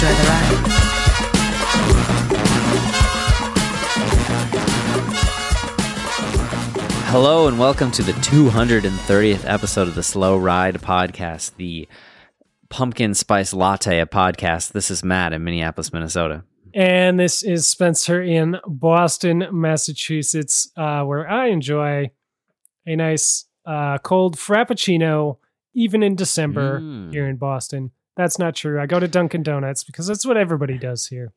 Enjoy the ride. Hello and welcome to the 230th episode of the Slow Ride Podcast, the Pumpkin Spice Latte podcast. This is Matt in Minneapolis, Minnesota. And this is Spencer in Boston, Massachusetts, uh, where I enjoy a nice uh, cold Frappuccino, even in December Mm. here in Boston. That's not true. I go to Dunkin' Donuts because that's what everybody does here.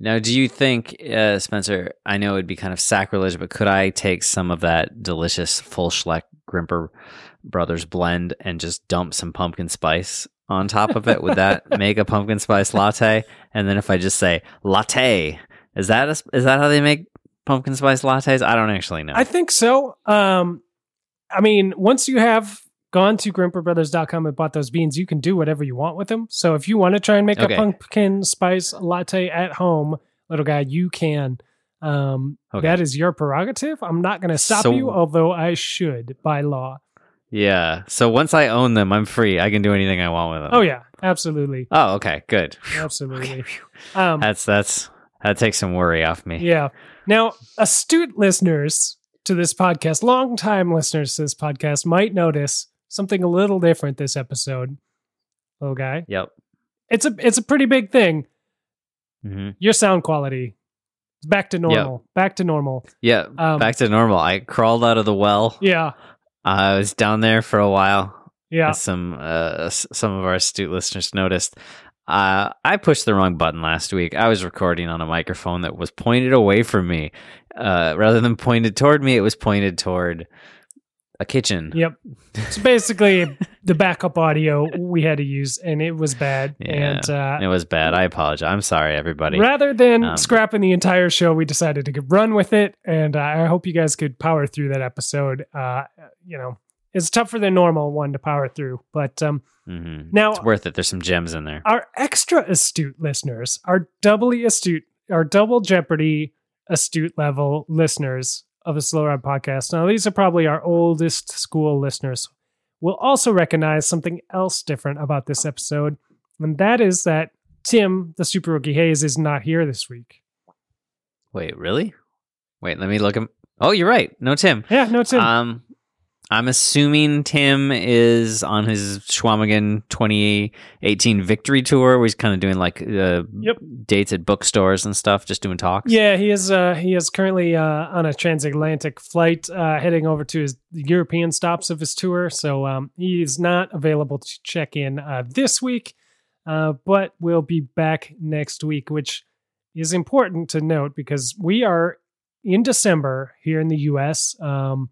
Now, do you think, uh, Spencer, I know it'd be kind of sacrilege, but could I take some of that delicious full Schleck Grimpeur Brothers blend and just dump some pumpkin spice on top of it? Would that make a pumpkin spice latte? And then if I just say latte, is that a, is that how they make pumpkin spice lattes? I don't actually know. I think so. Um, I mean, once you have gone to grimpeurbrothers.com and bought those beans, you can do whatever you want with them. So if you want to try and make Okay. a pumpkin spice latte at home, little guy, you can. Um, Okay. That is your prerogative. I'm not going to stop So- you, although I should by law. Yeah. So once I own them, I'm free. I can do anything I want with them. Oh yeah, absolutely, Oh, okay. Good. absolutely. Um, That's that's that takes some worry off me. yeah. Now, astute listeners to this podcast, long-time listeners to this podcast, might notice something a little different this episode. Little guy, Yep. it's a it's a pretty big thing. hmm Your sound quality is back to normal. Back to normal. Yeah. Um, Back to normal. I crawled out of the well. Yeah, I was down there for a while. yeah. Some uh, some of our astute listeners noticed. Uh, I pushed the wrong button last week. I was recording on a microphone that was pointed away from me. Uh, rather than pointed toward me, it was pointed toward a kitchen. Yep. It's basically the backup audio we had to use, and it was bad. Yeah, and uh, It was bad. I apologize. I'm sorry, everybody. rather than Um, scrapping the entire show, we decided to run with it. And uh, I hope you guys could power through that episode. Uh, you know, it's tougher than normal one to power through, but um, hmm now It's worth it. There's some gems in there. our extra astute listeners, our doubly astute, our double Jeopardy astute level listeners of the Slow Ride podcast. Now, these are probably our oldest school listeners. We'll also recognize something else different about this episode, and that is that Tim, the Super Rookie Hayes, is not here this week. Wait, really? Wait, let me look him. Oh, you're right. No, Tim. Yeah, no, Tim. Um, I'm assuming Tim is on his Schwamigan 2018 victory tour, where he's kind of doing like uh, Yep. dates at bookstores and stuff, just doing talks. yeah, he is. Uh, he is currently uh, on a transatlantic flight, uh, heading over to his European stops of his tour. So um, he is not available to check in uh, this week, uh, but will be back next week, which is important to note because we are in December here in the U.S. Um,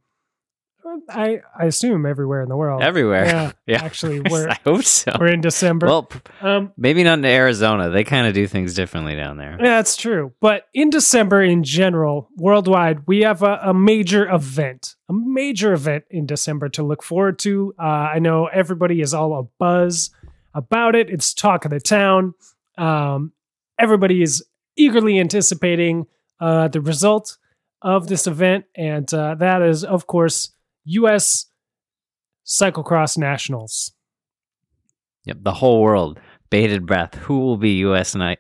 I I assume everywhere in the world. everywhere. Yeah, Yeah. actually, we're I hope so. we're in December. Well, um, maybe not in Arizona. They kind of do things differently down there. Yeah, That's true. But in December, in general, worldwide, we have a, a major event, a major event in December to look forward to. Uh, I know everybody is all a buzz about it. It's talk of the town. Um, everybody is eagerly anticipating uh, the result of this event, and uh, that is, of course, U.S. Cyclocross Nationals. Yep, the whole world bated breath. Who will be U.S. ni-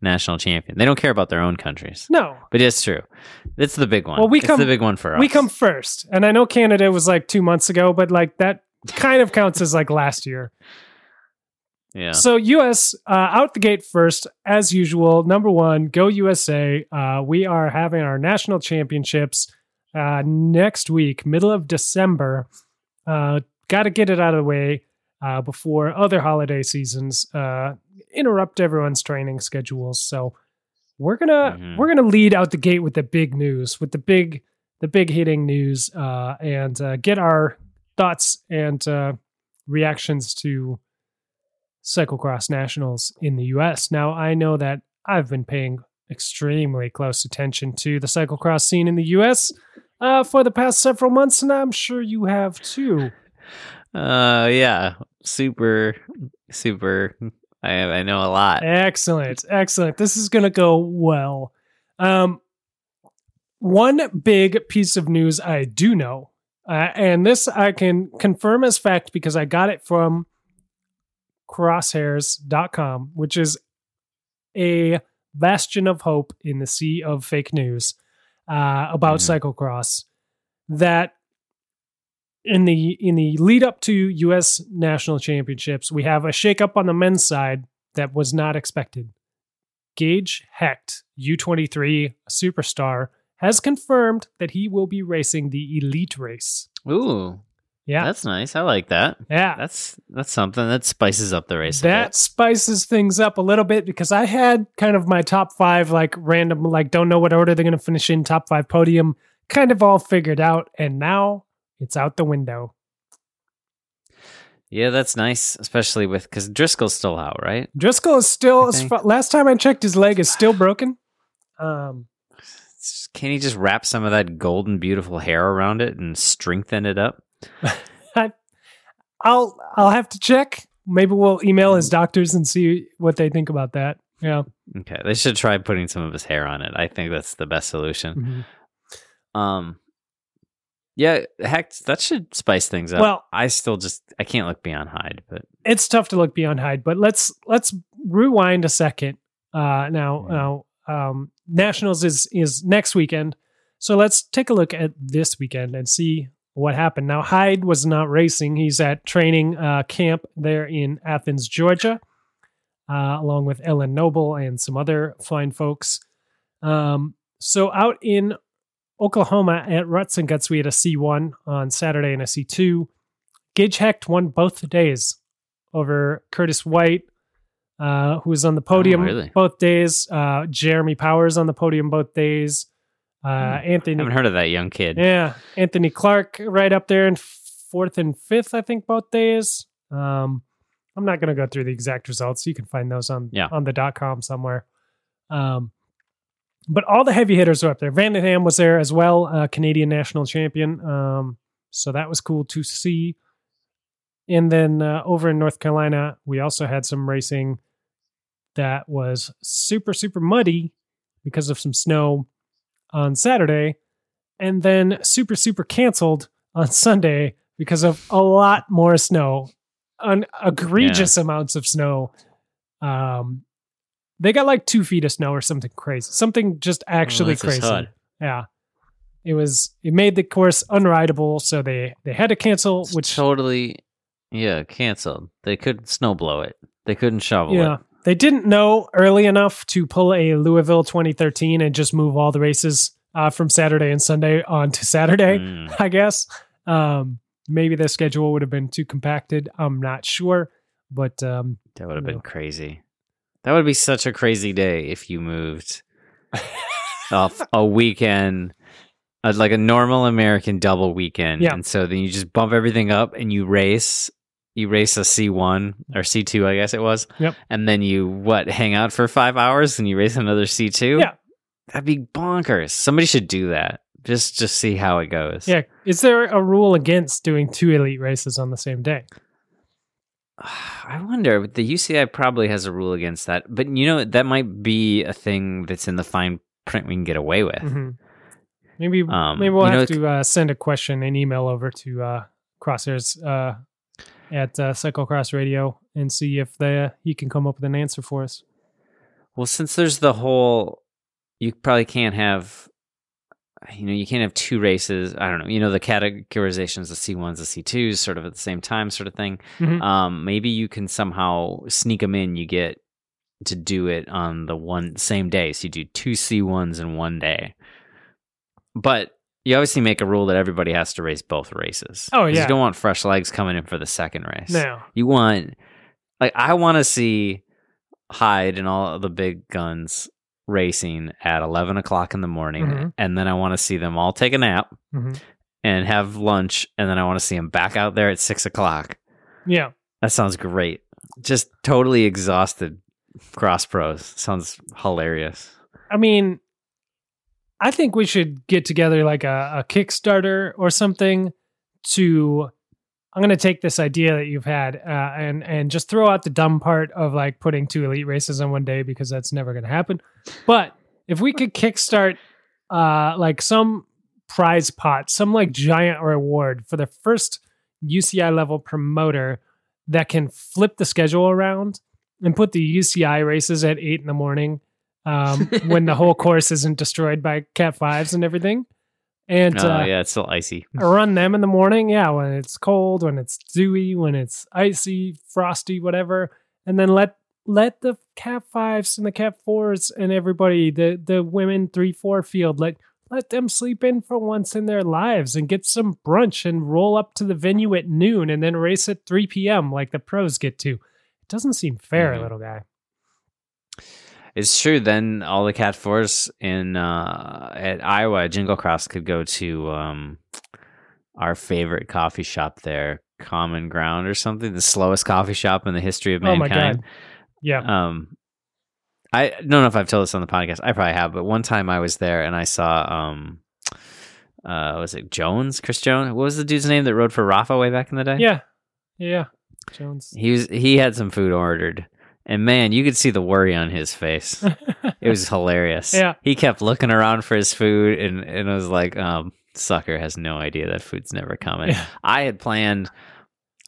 national champion? They don't care about their own countries, No, but it's true. It's the big one. Well, we it's come- the big one for us. we come first and i know canada was like two months ago but like that kind of counts as like last year Yeah. so us uh, out the gate first as usual number one go usa uh, we are having our national championships uh, next week middle of december uh, got to get it out of the way uh, before other holiday seasons uh, interrupt everyone's training schedules so we're gonna Mhm. we're gonna lead out the gate with the big news with the big the big hitting news uh, and uh, get our thoughts and uh, reactions to cyclocross nationals in the US. Now, I know that I've been paying extremely close attention to the cyclocross scene in the US uh, for the past several months, and I'm sure you have too. Uh, yeah, super, super. I I know a lot. Excellent, excellent. This is going to go well. Um, one big piece of news I do know, uh, and this I can confirm as fact because I got it from crosshairs.com, which is a bastion of hope in the sea of fake news uh, about Mhm. cyclocross. That in the in the lead up to U.S. national championships, we have a shakeup on the men's side that was not expected. Gage Hecht, U23 superstar, has confirmed that he will be racing the elite race. Ooh, Yeah, that's nice. I like that. yeah. That's that's something that spices up the race. a that spices things up a little bit because I had kind of my top five, like random, like don't know what order they're going to finish in, top five podium, kind of all figured out. And now it's out the window. Yeah, that's nice, especially with because Driscoll's still out, right? Driscoll is still, as think- far, last time I checked, his leg is still broken. Um, Can he just wrap some of that golden, beautiful hair around it and strengthen it up? I'll I'll have to check. Maybe we'll email his doctors and see what they think about that. Yeah. Okay, they should try putting some of his hair on it. I think that's the best solution. Mhm. Um, yeah, Hecht, that should spice things up. Well- I still just I can't look beyond Hyde, but It's tough to look beyond Hyde, but let's let's rewind a second. Uh, now Mhm. now um, Nationals is is next weekend, so let's take a look at this weekend and see what happened. Now Hyde was not racing; he's at training uh, camp there in Athens, Georgia, uh, along with Ellen Noble and some other fine folks. Um, so out in Oklahoma at Ruts and Guts, we had a C1 on Saturday and a C2. Gage Hecht won both days over Curtis White, uh, who was on the podium Oh, really? both days. Uh, Jeremy Powers on the podium both days. Uh, Hmm. I Anthony, haven't heard of that young kid. yeah, Anthony Clark right up there in fourth and fifth, I think, both days. Um, I'm not going to go through the exact results. You can find those on Yeah. on the dot com somewhere. Um, but all the heavy hitters were up there. Van den Ham was there as well, uh, Canadian national champion. Um, so that was cool to see. And then uh, over in North Carolina, we also had some racing that was super, super muddy because of some snow on Saturday, and then super, super canceled on Sunday because of a lot more snow, an egregious amounts of snow. Um, they got like two feet of snow or something crazy, something just actually just crazy. Yeah, it was. It made the course unrideable, so they they had to cancel. It's Which totally, yeah, canceled. They couldn't snow blow it. They couldn't shovel yeah, it. They didn't know early enough to pull a Louisville 2013 and just move all the races uh, from Saturday and Sunday on to Saturday. Mm. I guess. Um, maybe the schedule would have been too compacted. I'm not sure, but um, That would have been crazy. That would be such a crazy day if you moved off a weekend, uh, like a normal American double weekend. Yeah. And so then you just bump everything up and you race. You race a C1 or C2, I guess it was. Yep. And then you, what, hang out for five hours and you race another C2? Yeah. That'd be bonkers. Somebody should do that. Just just see how it goes. yeah, is there a rule against doing two elite races on the same day? I wonder. The UCI probably has a rule against that, but you know that might be a thing that's in the fine print we can get away with. Mhm. Maybe Um, maybe we'll you know, have to uh, send a question and email over to uh, Crosshairs uh, at uh, Cyclocross Radio and see if the he can come up with an answer for us. Well, since there's the whole, you probably can't have, you know, you can't have two races. I don't know. You know, the categorizations, the C ones, the C twos, sort of at the same time, sort of thing. Mhm. Um, maybe you can somehow sneak them in. You get to do it on the one same day, so you do two C ones in one day. But you obviously make a rule that everybody has to race both races. Oh yeah. you don't want fresh legs coming in for the second race. Now, You want, like, I want to see Hyde and all the big guns racing at 11 o'clock in the morning. Mhm. And then I want to see them all take a nap Mhm. and have lunch. And then I want to see them back out there at six o'clock. yeah, That sounds great. just totally exhausted cross pros. Sounds hilarious. I mean, I think we should get together like a, a Kickstarter or something to. I'm going to take this idea that you've had uh, and and just throw out the dumb part of like putting two elite races on one day because that's never going to happen. But if we could kickstart uh, like some prize pot, some like giant reward for the first UCI level promoter that can flip the schedule around and put the UCI races at eight in the morning um, when the whole course isn't destroyed by Cat Fives and everything. And Oh uh, yeah, it's still icy. run them in the morning. Yeah, when it's cold, when it's dewy, when it's icy, frosty, whatever, and then let let the Cat Fives and the Cat Fours and everybody, the the women three four field, let let them sleep in for once in their lives and get some brunch and roll up to the venue at noon and then race at three p.m. like the pros get to. It doesn't seem fair, Mhm. little guy. It's true. Then all the cat fours in uh, at Iowa Jingle Cross could go to um, our favorite coffee shop there, Common Ground or something, the slowest coffee shop in the history of Oh my mankind. god. Yeah. Um, I don't know if I've told this on the podcast. I probably have, but one time I was there and I saw um, uh, was it Jones, Chris Jones? What was the dude's name that rode for Rapha way back in the day? Yeah. Yeah. Jones. He was he had some food ordered, and man, you could see the worry on his face. It was hilarious. Yeah. He kept looking around for his food and, and it was like, um, sucker has no idea that food's never coming. Yeah. I had planned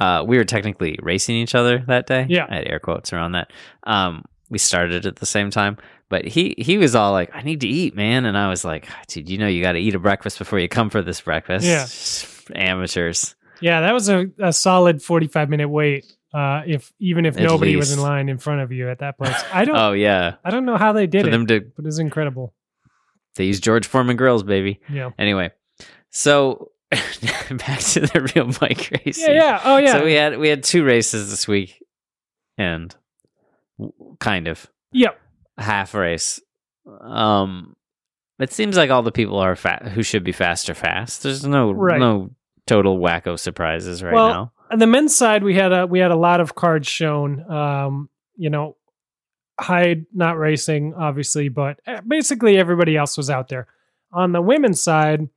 uh we were technically racing each other that day. Yeah. I had air quotes around that. Um we started at the same time. But he he was all like, I need to eat, man. And I was like, dude, you know you gotta eat a breakfast before you come for this breakfast. Yeah. Amateurs. Yeah, that was a, a solid 45 minute wait. Uh, if even if At nobody was in line in front of you at that place, I don't, Oh yeah. I don't know how they did For it, them to but it's incredible. they use George Foreman grills, baby. Yeah, Anyway, so back to the real bike race. yeah, yeah. Oh yeah, So we had we had two races this week, and kind of yep. half race. Um, it seems like all the people are fat who should be faster fast. There's no Right. no total wacko surprises right Well, now. On the men's side, we had a we had a lot of cards shown. Um, you know, Hyde not racing, obviously, but uh, basically everybody else was out there. On the women's side,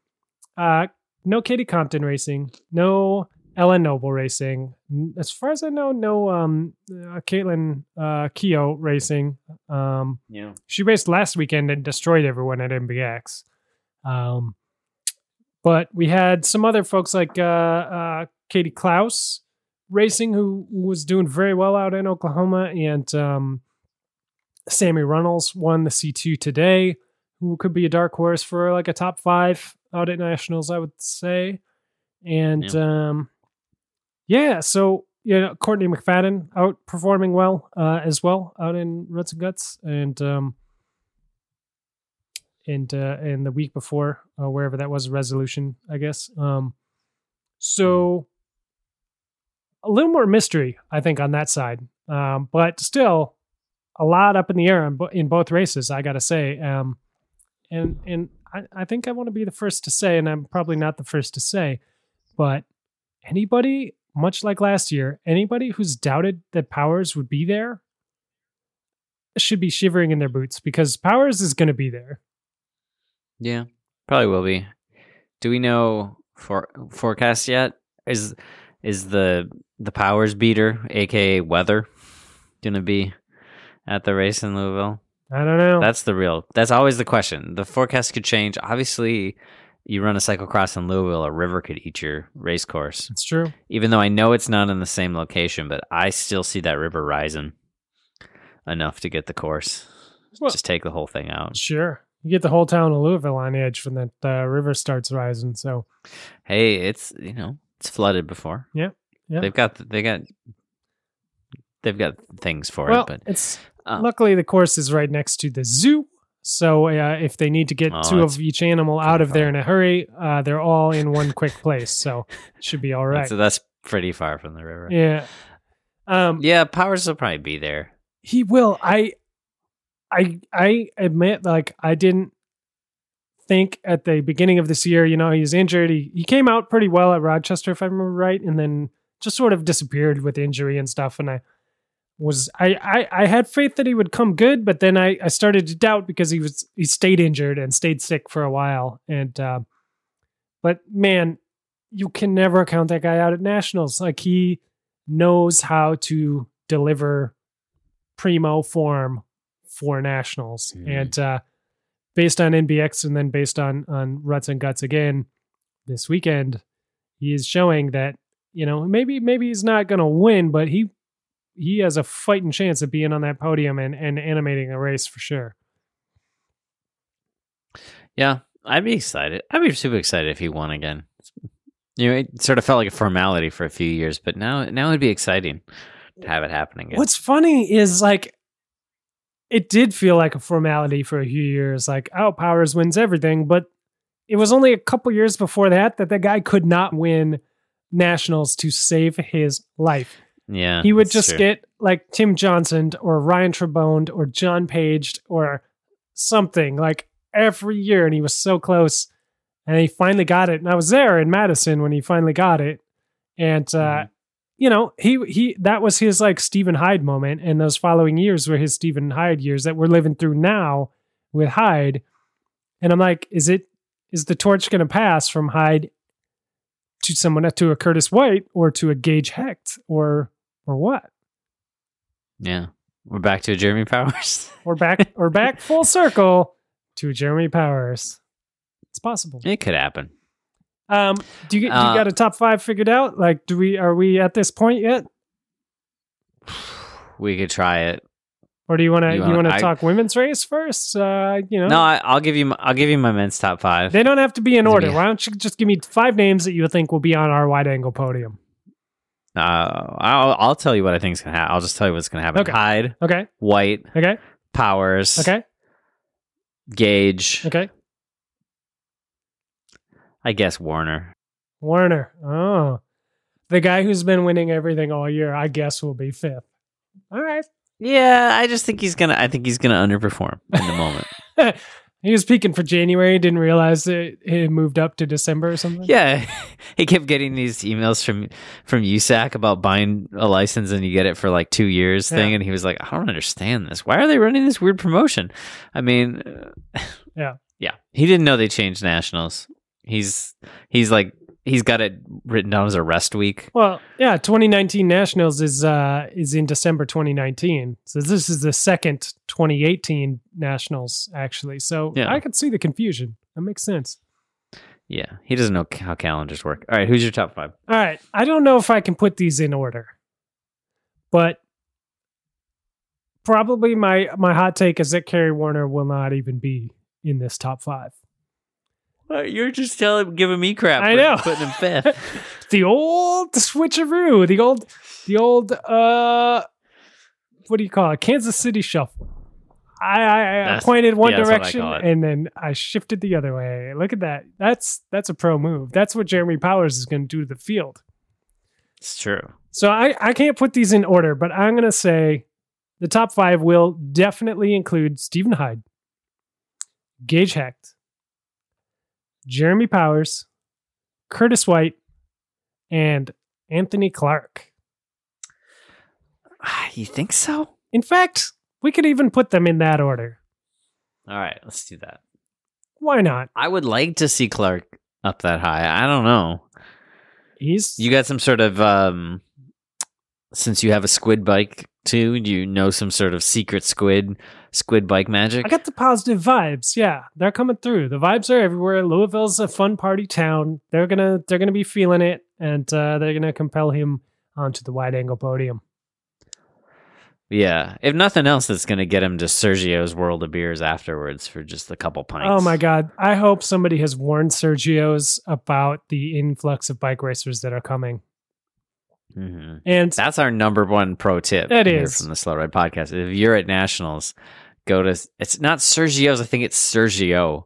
uh, no Katie Compton racing, no Ellen Noble racing. As far as I know, no um, uh, Kaitlin uh, Keough racing. Um, Yeah, she raced last weekend and destroyed everyone at NBX. Um, but we had some other folks like uh, uh, Katie Clouse racing, who was doing very well out in Oklahoma, and um, Sammi Runnels won the C2 today, who could be a dark horse for like a top five out at nationals, I would say. And um, yeah, so you know, Courtney McFadden outperforming well uh, as well out in Ruts and Guts, and um, and uh, and the week before, uh, wherever that was, resolution, I guess. Um, so a little more mystery, I think, on that side, um, but still a lot up in the air in, in both races. I got to say, um, and and I, I think I want to be the first to say, and I'm probably not the first to say, but anybody, much like last year, anybody who's doubted that Powers would be there should be shivering in their boots because Powers is going to be there. Yeah, probably will be. Do we know for forecast yet? Is is the the powers beater, aka weather, gonna be at the race in Louisville? I don't know. That's the real. That's always the question. The forecast could change. Obviously, you run a cyclocross in Louisville, a river could eat your race course. it's true. Even though I know it's not in the same location, but I still see that river rising enough to get the course. Well- Just take the whole thing out. Sure. You get the whole town of Louisville on edge when that uh, river starts rising. So Hey, it's you know it's flooded before. Yeah, yeah. They've got they got they've got things for well, it, but it's uh, luckily the course is right next to the zoo. So uh, if they need to get Oh, two of each animal out of pretty there in a hurry, uh, they're all in one quick place. So it should be all right. that's, that's pretty far from the river. yeah. Um, Yeah, Powers will probably be there. he will. I, I, I admit, like I didn't think at the beginning of this year. You know, he was injured. He he came out pretty well at Rochester, if I remember right, and then just sort of disappeared with injury and stuff. And I, was I, I I had faith that he would come good, but then I I started to doubt because he was he stayed injured and stayed sick for a while, and uh, but man, you can never count that guy out at nationals. Like he knows how to deliver primo form for nationals, Mhm. and uh, based on NBX and then based on on Ruts and Guts again this weekend, he is showing that you know maybe maybe he's not going to win, but he he has a fighting chance of being on that podium and and animating a race for sure. Yeah, I'd be excited. I'd be super excited if he won again. You know, it sort of felt like a formality for a few years, but now now it'd be exciting to have it happen again. What's funny is like it did feel like a formality for a few years, like oh Powers wins everything, but it was only a couple years before that that the guy could not win nationals to save his life. yeah, he would just true. get like Tim Johnson or Ryan Trebon or Jonathan Page or something like every year, and he was so close. And he finally got it, and I was there in Madison when he finally got it. And uh, Mhm. You know, he he that was his like Stephen Hyde moment, and those following years were his Stephen Hyde years that we're living through now with Hyde. And I'm like, is it is the torch going to pass from Hyde to someone to a Curtis White or to a Gage Hecht or or what? Yeah, we're back to Jeremy Powers. we're back We're back full circle to Jeremy Powers. It's possible. it could happen. Um, do you, do you Uh, got a top five figured out? Like, do we are we at this point yet, We could try it. or do you want to You want to talk women's race first? Uh, you know, No, I, I'll give you. My, I'll give you my men's top five. they don't have to be in order. Why don't you just give me five names that you think will be on our wide angle podium? Uh, I'll, I'll tell you what I think is gonna happen. I'll just tell you what's gonna happen. Okay. Hyde, Okay, White, okay, Powers, okay, Gage. okay. I guess Werner. Werner. Oh, the guy who's been winning everything all year, I guess, will be fifth. All right. Yeah, I just think he's gonna. I think he's gonna underperform in the moment. he was peaking for January, didn't realize that it moved up to December or something. Yeah, he kept getting these emails from from USAC about buying a license and you get it for like two years thing, and he was like, "I don't understand this. Why are they running this weird promotion?" I mean, uh, Yeah. yeah, he didn't know they changed nationals. He's he's like he's got it written down as a rest week. Well, yeah, 2019 Nationals is uh is in December 2019. So this is the second 2018 Nationals actually. So Yeah. I could see the confusion. That makes sense. Yeah, he doesn't know how calendars work. All right, who's your top five? All right. I don't know if I can put these in order. But probably my my hot take is that Kerry Werner will not even be in this top 5. Uh, you're just telling, giving me crap. I know. putting him fifth. the old switcheroo, the old, the old, uh, what do you call it? Kansas City shuffle. I, I, I pointed one yeah, that's what I direction and then I shifted the other way. Look at that. That's that's a pro move. That's what Jeremy Powers is going to do to the field. it's true. So I, I can't put these in order, but I'm going to say the top five will definitely include Stephen Hyde, Gage Hecht, Jeremy Powers, Curtis White, and Anthony Clark. Ah, You think so? In fact, we could even put them in that order. All right, let's do that. Why not? I would like to see Clark up that high. I don't know. He's You got some sort of um since you have a squid bike too, do you know some sort of secret squid squid bike magic? I got the positive vibes. Yeah, they're coming through. The vibes are everywhere. Louisville's a fun party town. They're gonna they're gonna be feeling it, and uh, they're gonna compel him onto the wide angle podium. yeah. If nothing else, that's gonna get him to Sergio's World of Beers afterwards for just a couple pints. Oh my god! I hope somebody has warned Sergio's about the influx of bike racers that are coming. Mhm. And That's our number one pro tip. It is. from the Slow Ride Podcast. If you're at nationals, go to it's not Sergio's. I think it's Sergio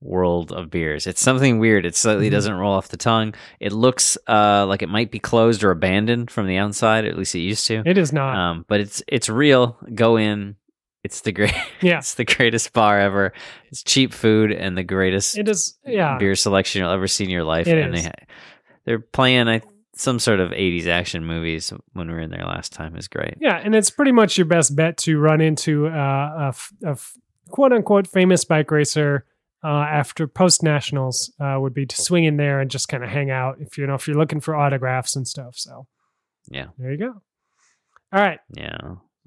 World of Beers. It's something weird. It slightly Mhm. doesn't roll off the tongue. It looks uh, like it might be closed or abandoned from the outside. At least it used to. it is not. Um, but it's it's real. Go in. It's the great. Yeah. it's the greatest bar ever. It's cheap food and the greatest it is. Yeah. beer selection you'll ever see in your life. It and is. they they're playing. I some sort of 80s action movies when we were in there last time is great. Yeah, and it's pretty much your best bet to run into uh, a, f- a f- quote unquote famous bike racer uh, after post nationals uh, would be to swing in there and just kind of hang out if you know if you're looking for autographs and stuff. So Yeah. there you go. All right, Yeah.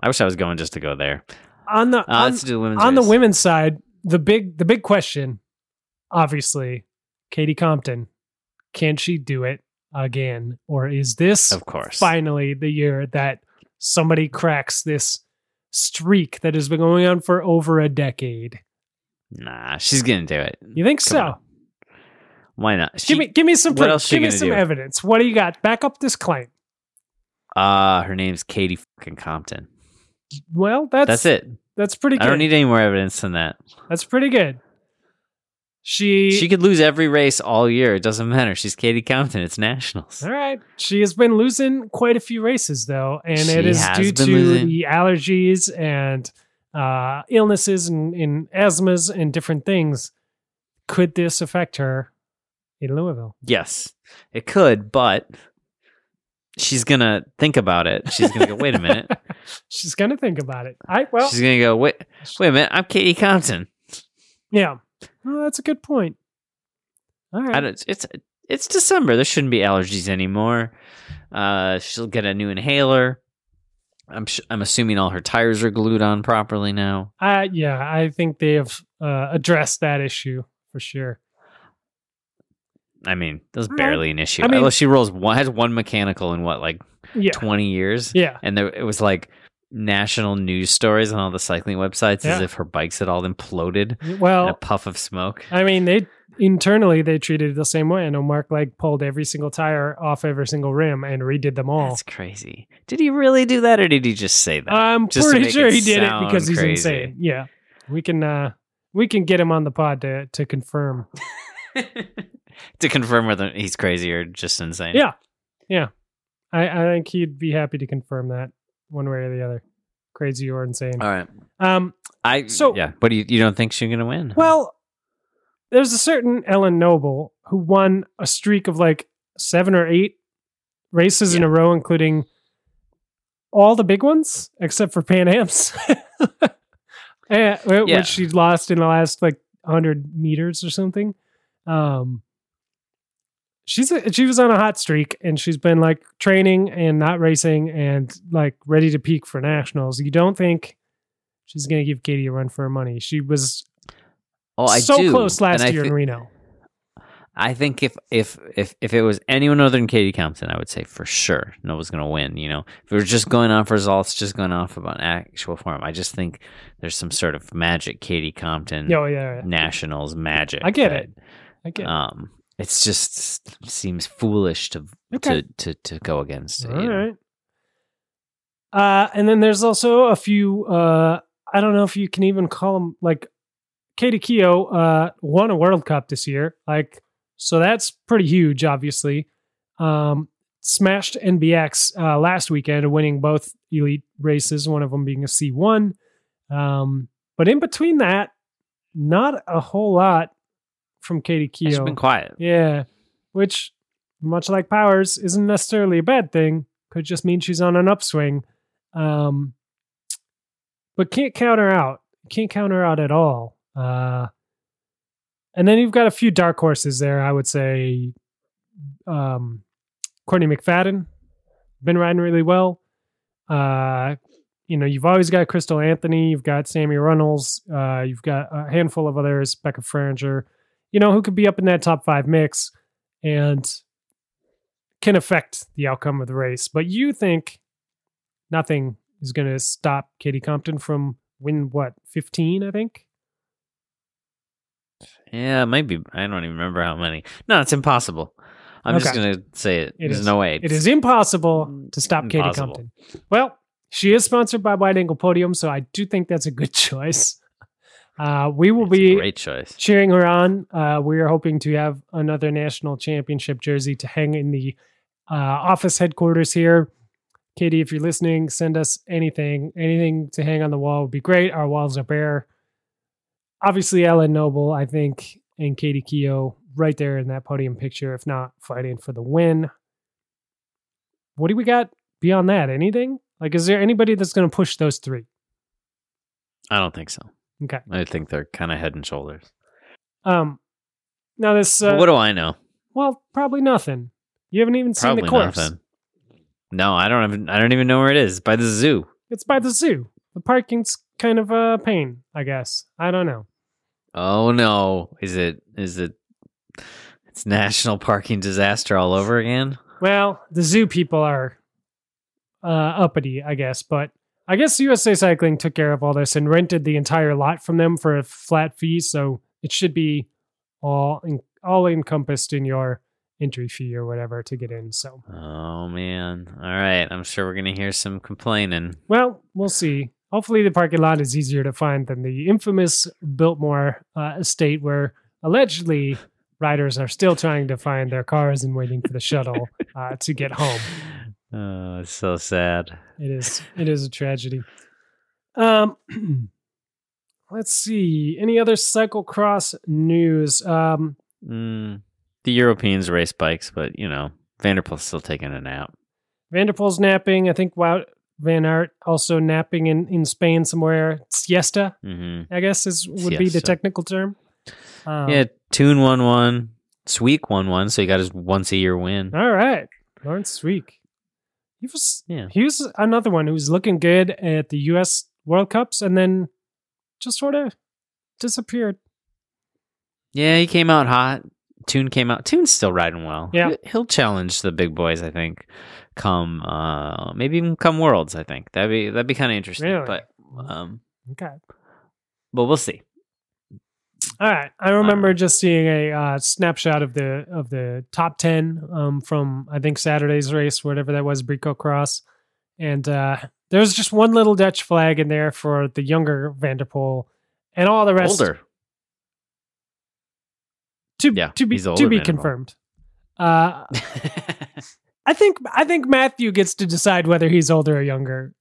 I wish I was going just to go there. on the Uh, on, let's do the women's on the women's side, the big the big question, obviously, Katie Compton, can she do it again, or is this Of course. finally the year that somebody cracks this streak that has been going on for over a decade? Nah, she's to do it. You think Come so? on. Why not? She, give me give me some proof. give me some do? evidence. What do you got? Back up this claim. uh, her name's Katie fucking Compton. Well, that's That's it. That's pretty good. I don't need any more evidence than that. that's pretty good. She, She could lose every race all year. It doesn't matter. She's Katie Compton. It's nationals. All right. She has been losing quite a few races though, and She it is due to losing. the allergies and uh, illnesses and, and asthmas and different things. Could this affect her in Louisville? Yes, it could, but she's gonna think about it. She's gonna go, wait a minute. She's gonna think about it. I well, She's gonna go, wait, wait a minute. I'm Katie Compton. yeah. Well, that's a good point. All right. I don't, it's it's December. There shouldn't be allergies anymore. Uh, she'll get a new inhaler. I'm sh- I'm assuming all her tires are glued on properly now. Uh, yeah, I think they have uh, addressed that issue for sure. I mean, that was All right. barely an issue. I mean- Unless she rolls one has one mechanical in what like Yeah. 20 years, Yeah. and there it was like national news stories on all the cycling websites as if her bikes had all imploded in a puff of smoke. I mean, they internally they treated it the same way. I know Mark like pulled every single tire off every single rim and redid them all. That's crazy. Did he really do that, or did he just say that? I'm Just pretty sure he did it because he's crazy. insane. Yeah, we can uh we can get him on the pod to to confirm. to confirm whether he's crazy or just insane. Yeah, yeah. I I think he'd be happy to confirm that one way or the other, crazy or insane. All right. Um. I So- yeah. but you you don't think she's gonna win? Well, there's a certain Ellen Noble who won a streak of like seven or eight races in a row, including all the big ones except for Pan Am's, Eh, Yeah. which she lost in the last like 100 meters or something. Um, she's a, she was on a hot streak and she's been like training and not racing and like ready to peak for nationals. You don't think she's going to give Katie a run for her money? She was oh, I so do. close last And year thi- in Reno. I think if if if if it was anyone other than Katie Compton, I would say for sure no one's going to win. You know, if it was just going off results, just going off about actual form, I just think there's some sort of magic Katie Compton Oh yeah, yeah. nationals magic. I get that, it. I get. it. Um, it's just seems foolish to Okay. to, to to go against. it, All right. Uh, and then there's also a few. Uh, I don't know if you can even call them like Katie Keough uh, won a World Cup this year. Like, so that's pretty huge, obviously. Um, smashed NBX uh, last weekend, winning both elite races, one of them being a C1. Um, but in between that, not a whole lot from Katie She's Keough. been quiet. Yeah, which, much like Powers, isn't necessarily a bad thing. Could just mean she's on an upswing. Um, but can't count her out. Can't count her out at all. Uh, and then you've got a few dark horses there. I would say, um, Courtney McFadden, been riding really well. Uh, you know, you've always got Crystal Anthony, you've got Sammi Runnels, uh, you've got a handful of others, Becca Fahringer, you know, who could be up in that top five mix and can affect the outcome of the race. But you think nothing is going to stop Katie Compton from win what 15, I think. Yeah, maybe I don't even remember how many. No, it's impossible. I'm just gonna say it. It There's is. no way. It is impossible to stop Katie Compton. Well, she is sponsored by Wide Angle Podium, so I do think that's a good choice. Uh, we will be great choice. cheering her on. Uh, we are hoping to have another national championship jersey to hang in the uh, office headquarters here. Katie, if you're listening, send us anything. Anything to hang on the wall would be great. Our walls are bare. Obviously, Ellen Noble, I think, and Katie Keough right there in that podium picture, if not fighting for the win. what do we got beyond that? Anything? Like, is there anybody that's going to push those three? I don't think so. Okay. I think they're kind of head and shoulders. Um, now this. Uh, what do I know? well, probably nothing. You haven't even seen the course. nothing. No, I don't even. I don't even know where it is. By the zoo. It's by the zoo. The parking's kind of a pain, I guess. I don't know. Oh no! Is it? Is it? It's national parking disaster all over again. Well, the zoo people are uh, uppity, I guess, but I guess USA Cycling took care of all this and rented the entire lot from them for a flat fee, so it should be all in, all encompassed in your entry fee or whatever to get in. So, Oh man! All right, I'm sure we're gonna hear some complaining. well, we'll see. Hopefully, the parking lot is easier to find than the infamous Biltmore uh, estate, where allegedly riders are still trying to find their cars and waiting for the shuttle uh, to get home. Oh, it's so sad. It is. It is a tragedy. Um, let's see. Any other cyclocross news? Um, Mm, the Europeans race bikes, but you know, Van der Poel's still taking a nap. Van der Poel's napping. I think Wout Van Aert also napping in, in Spain somewhere. Siesta, hmm I guess, is would be the technical term. Um, Yeah, Toon one one, Sweeck won one, so he got his once a year win. All right, Laurens Sweeck. He was Yeah, he was another one who was looking good at the U.S. World Cups and then just sort of disappeared. yeah, he came out hot. Toon came out. Toon's still riding well. Yeah. He- he'll challenge the big boys. I think. Come, uh, maybe even come Worlds. I think that'd be that'd be kind of interesting. Really? But, um, Okay. but we'll see. All right. I remember just seeing a uh, snapshot of the of the top ten um, from I think Saturday's race, whatever that was, Brico Cross, and uh, there was just one little Dutch flag in there for the younger Van der Poel, and all the rest Older. to Yeah, to be he's older to be Van der Poel. confirmed. Uh, I think I think Matthew gets to decide whether he's older or younger.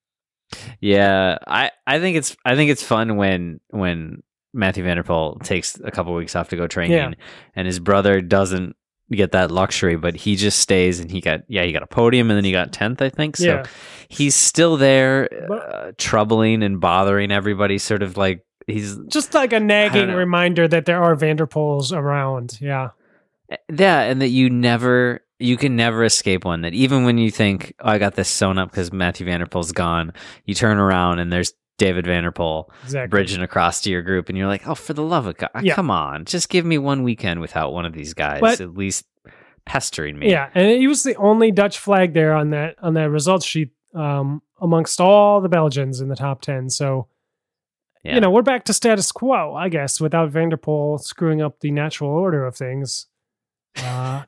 Yeah, I, I think it's I think it's fun when when Matthew Van der Poel takes a couple weeks off to go training, Yeah. and his brother doesn't get that luxury, but he just stays and he got yeah he got a podium and then he got tenth I think. So Yeah. he's still there, uh, troubling and bothering everybody. Sort of like he's Just like a nagging reminder that there are Van der Poels around. Yeah. yeah, and that you never you can never escape one. That even when you think oh, I got this sewn up because Matthew Van der Poel's gone, you turn around and there's David Van der Poel. Exactly. bridging across to your group and you're like, oh, for the love of God, Yeah. come on, just give me one weekend without one of these guys But- at least pestering me. Yeah, and he was the only Dutch flag there on that on that results sheet um, amongst all the Belgians in the top ten. So Yeah. you know we're back to status quo, I guess, without Van der Poel screwing up the natural order of things. Uh,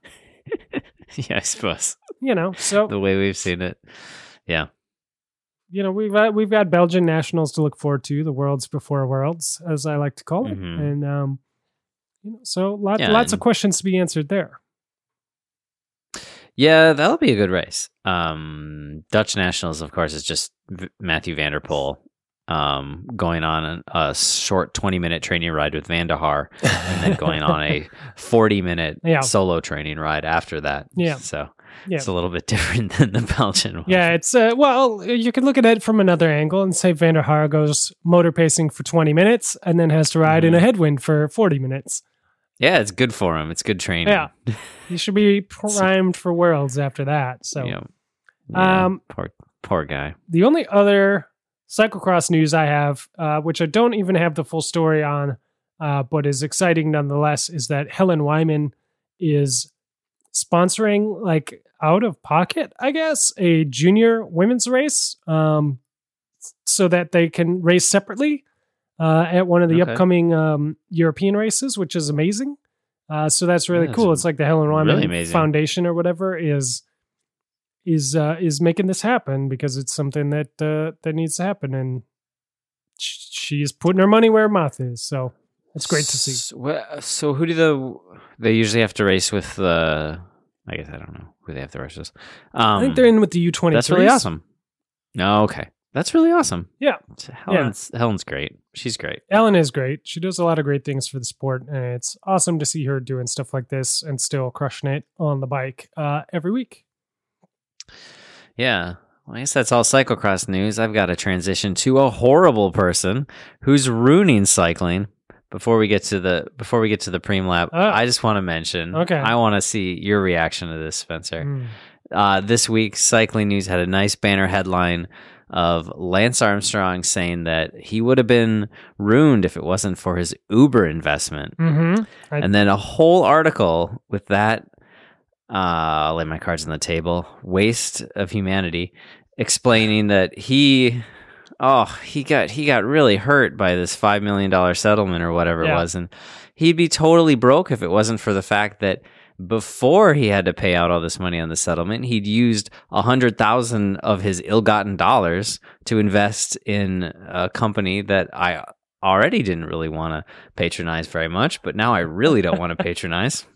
yeah, I suppose you know, so the way we've seen it. Yeah, you know we've got, we've got Belgian nationals to look forward to, the worlds before worlds, as I like to call it, Mhm. and um, you know, so lot, Yeah, lots of questions to be answered there. yeah, that'll be a good race. Um, Dutch Nationals, of course, is just v- Matthew Van der Poel um, going on a short twenty minute training ride with Van der Haar, and then going on a forty minute Yeah. solo training ride after that. Yeah. so Yeah. it's a little bit different than the Belgian one. Yeah, it's uh, well, you can look at it from another angle and say Van der Haar goes motor pacing for 20 minutes and then has to ride in a Mhm. headwind for 40 minutes. Yeah, it's good for him. It's good training. Yeah. You should be primed for worlds after that. So, Yeah. Yeah, Um, poor poor guy. the only other cyclocross news I have, uh, which I don't even have the full story on, uh, but is exciting nonetheless, is that Helen Wyman is sponsoring, like out of pocket, I guess, a junior women's race, um, so that they can race separately uh, at one of the Okay. upcoming um, European races, which is amazing. Uh, so that's really Yeah, cool. it's It's like the Helen Wyman really. Foundation or whatever is is uh, is making this happen because it's something that uh, that needs to happen, and sh- she's putting her money where her mouth is. So it's great to see. So, so who do the they usually have to race with the? I guess I don't know who they have to race with. Um, I think they're in with the U twenty. That's really awesome. No, okay, that's really awesome. Yeah. Helen's Helen's great. She's great. Ellen is great. She does a lot of great things for the sport, and it's awesome to see her doing stuff like this and still crushing it on the bike uh, every week. Yeah. Well, I guess that's all cyclocross news. I've got to transition to a horrible person who's ruining cycling. Before we get to the before we get to the preem lap, Oh. I just want to mention. Okay. I want to see your reaction to this, Spencer. Mm. Uh, this week, Cycling News had a nice banner headline of Lance Armstrong saying that he would have been ruined if it wasn't for his Uber investment. Mhm. I- And then a whole article with that, uh, I'll lay my cards on the table, waste of humanity, explaining that he, oh, he got he got really hurt by this five million dollar settlement or whatever it was, and he'd be totally broke if it wasn't for the fact that before he had to pay out all this money on the settlement, he'd used a hundred thousand of his ill-gotten dollars to invest in a company that I already didn't really want to patronize very much, but now I really don't want to patronize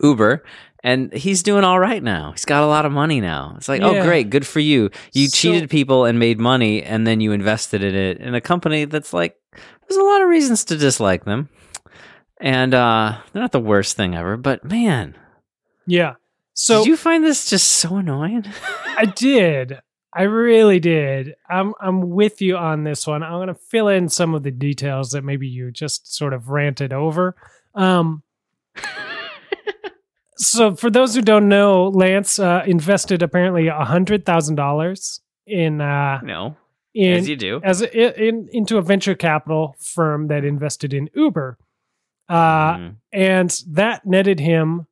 Uber. And he's doing all right now. He's got a lot of money now. It's like, oh, great, good for you. You So- cheated people and made money, and then you invested in it in a company that's like, there's a lot of reasons to dislike them. And uh, they're not the worst thing ever, but man, Yeah. So did you find this just so annoying? I did. I really did. I'm I'm with you on this one. I'm gonna fill in some of the details that maybe you just sort of ranted over. Um, so for those who don't know, Lance uh, invested apparently a hundred thousand dollars in uh, no, in as you do. as a, in into a venture capital firm that invested in Uber, uh, Mhm. and that netted him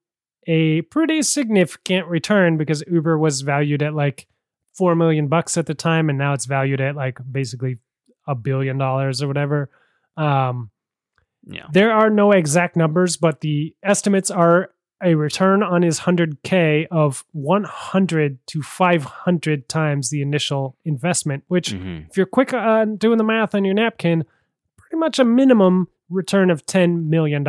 a pretty significant return because Uber was valued at like four million bucks at the time, and now it's valued at like basically a billion dollars or whatever. Um, yeah. there are no exact numbers, but the estimates are a return on his 100K of 100 to 500 times the initial investment, which, Mhm. if you're quick on doing the math on your napkin, pretty much a minimum return of $10 million.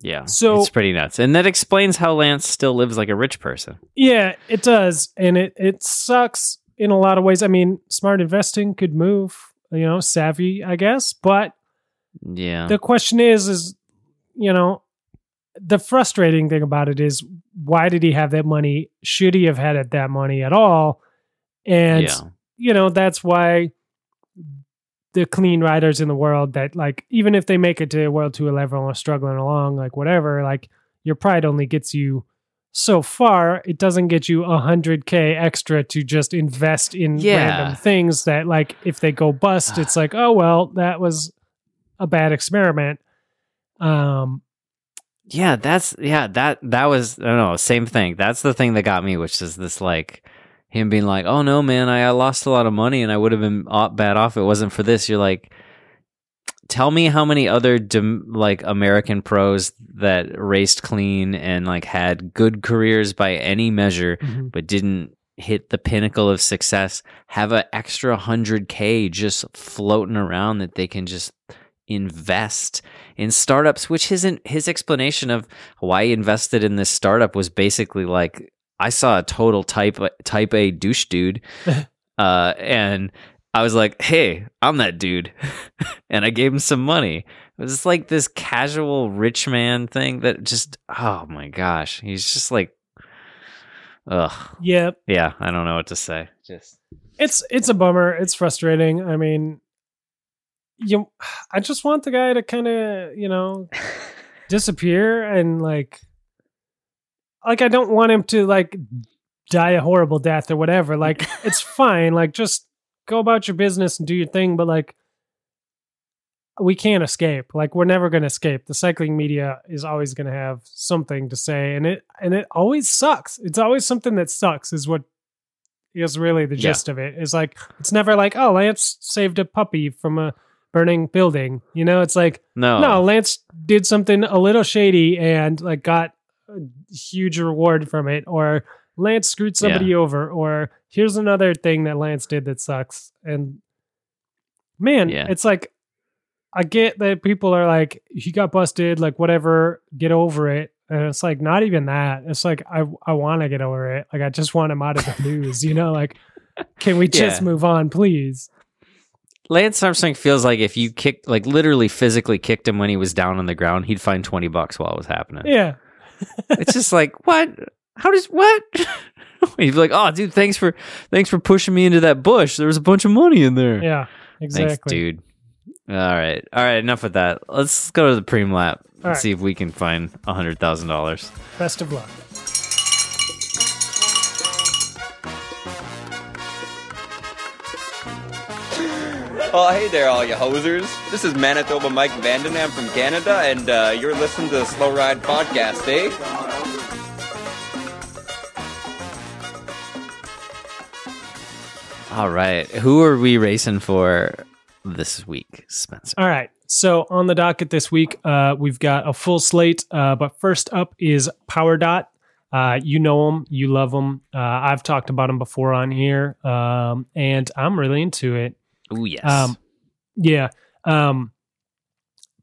Yeah. So- it's pretty nuts. And that explains how Lance still lives like a rich person. Yeah, it does. And it, it sucks in a lot of ways. I mean, smart investing could move, you know, savvy, I guess. But Yeah. the question is, is, you know, the frustrating thing about it is why did he have that money? Should he have had it, that money at all? And, yeah. you know, that's why the clean riders in the world that like even if they make it to world level and are struggling along, like whatever, like your pride only gets you so far. It doesn't get you a hundred K extra to just invest in Yeah. random things that like if they go bust, it's like, oh well, that was a bad experiment. Um Yeah, that's yeah, that that was I don't know, same thing. That's the thing that got me, which is this like him being like, "Oh no, man, I, I lost a lot of money and I would have been bad off if it wasn't for this." You're like, tell me how many other like American pros that raced clean and like had good careers by any measure, mhm. but didn't hit the pinnacle of success have an extra 100k just floating around that they can just invest in startups which isn't his explanation of why he invested in this startup was basically like i saw a total type type a douche dude uh and i was like hey i'm that dude and i gave him some money it was like this casual rich man thing that just oh my gosh he's just like ugh yeah, yeah, I don't know what to say. Just it's it's a bummer. It's frustrating. I mean, you, I just want the guy to kind of you know disappear and like, like I don't want him to like die a horrible death or whatever. Like it's fine. Like just go about your business and do your thing. But like, we can't escape. Like we're never going to escape. The cycling media is always going to have something to say, and it and it always sucks. It's always something that sucks. Is what is really the Yeah. gist of it. Is like it's never like oh Lance saved a puppy from a burning building. You know, it's like no, no Lance did something a little shady and like got a huge reward from it, or Lance screwed somebody over, or here's another thing that Lance did that sucks. And man, Yeah. it's like I get that people are like, he got busted, like whatever, get over it. And it's like not even that. It's like I I want to get over it. Like I just want him out of the news, you know? Like, can we just Yeah. move on, please? Lance Armstrong feels like if you kicked, like literally physically kicked him when he was down on the ground, he'd find twenty bucks while it was happening. Yeah. It's just like what? How does what? He'd be like, "Oh, dude, thanks for thanks for pushing me into that bush. There was a bunch of money in there." Yeah, exactly. Thanks, dude. All right, all right. Enough with that. Let's go to the preem lap and right. see if we can find a hundred thousand dollars. Best of luck. Oh, hey there, all you hosers. This is Manitoba Mike Van den Ham from Canada, and uh, you're listening to the Slow Ride Podcast, eh? All right, who are we racing for this week, Spencer? All right. So on the docket this week, uh, we've got a full slate. Uh, but first up is Power Dot. Uh, you know them, you love them. Uh, I've talked about them before on here, um, and I'm really into it. Oh yes. Um, yeah. Um,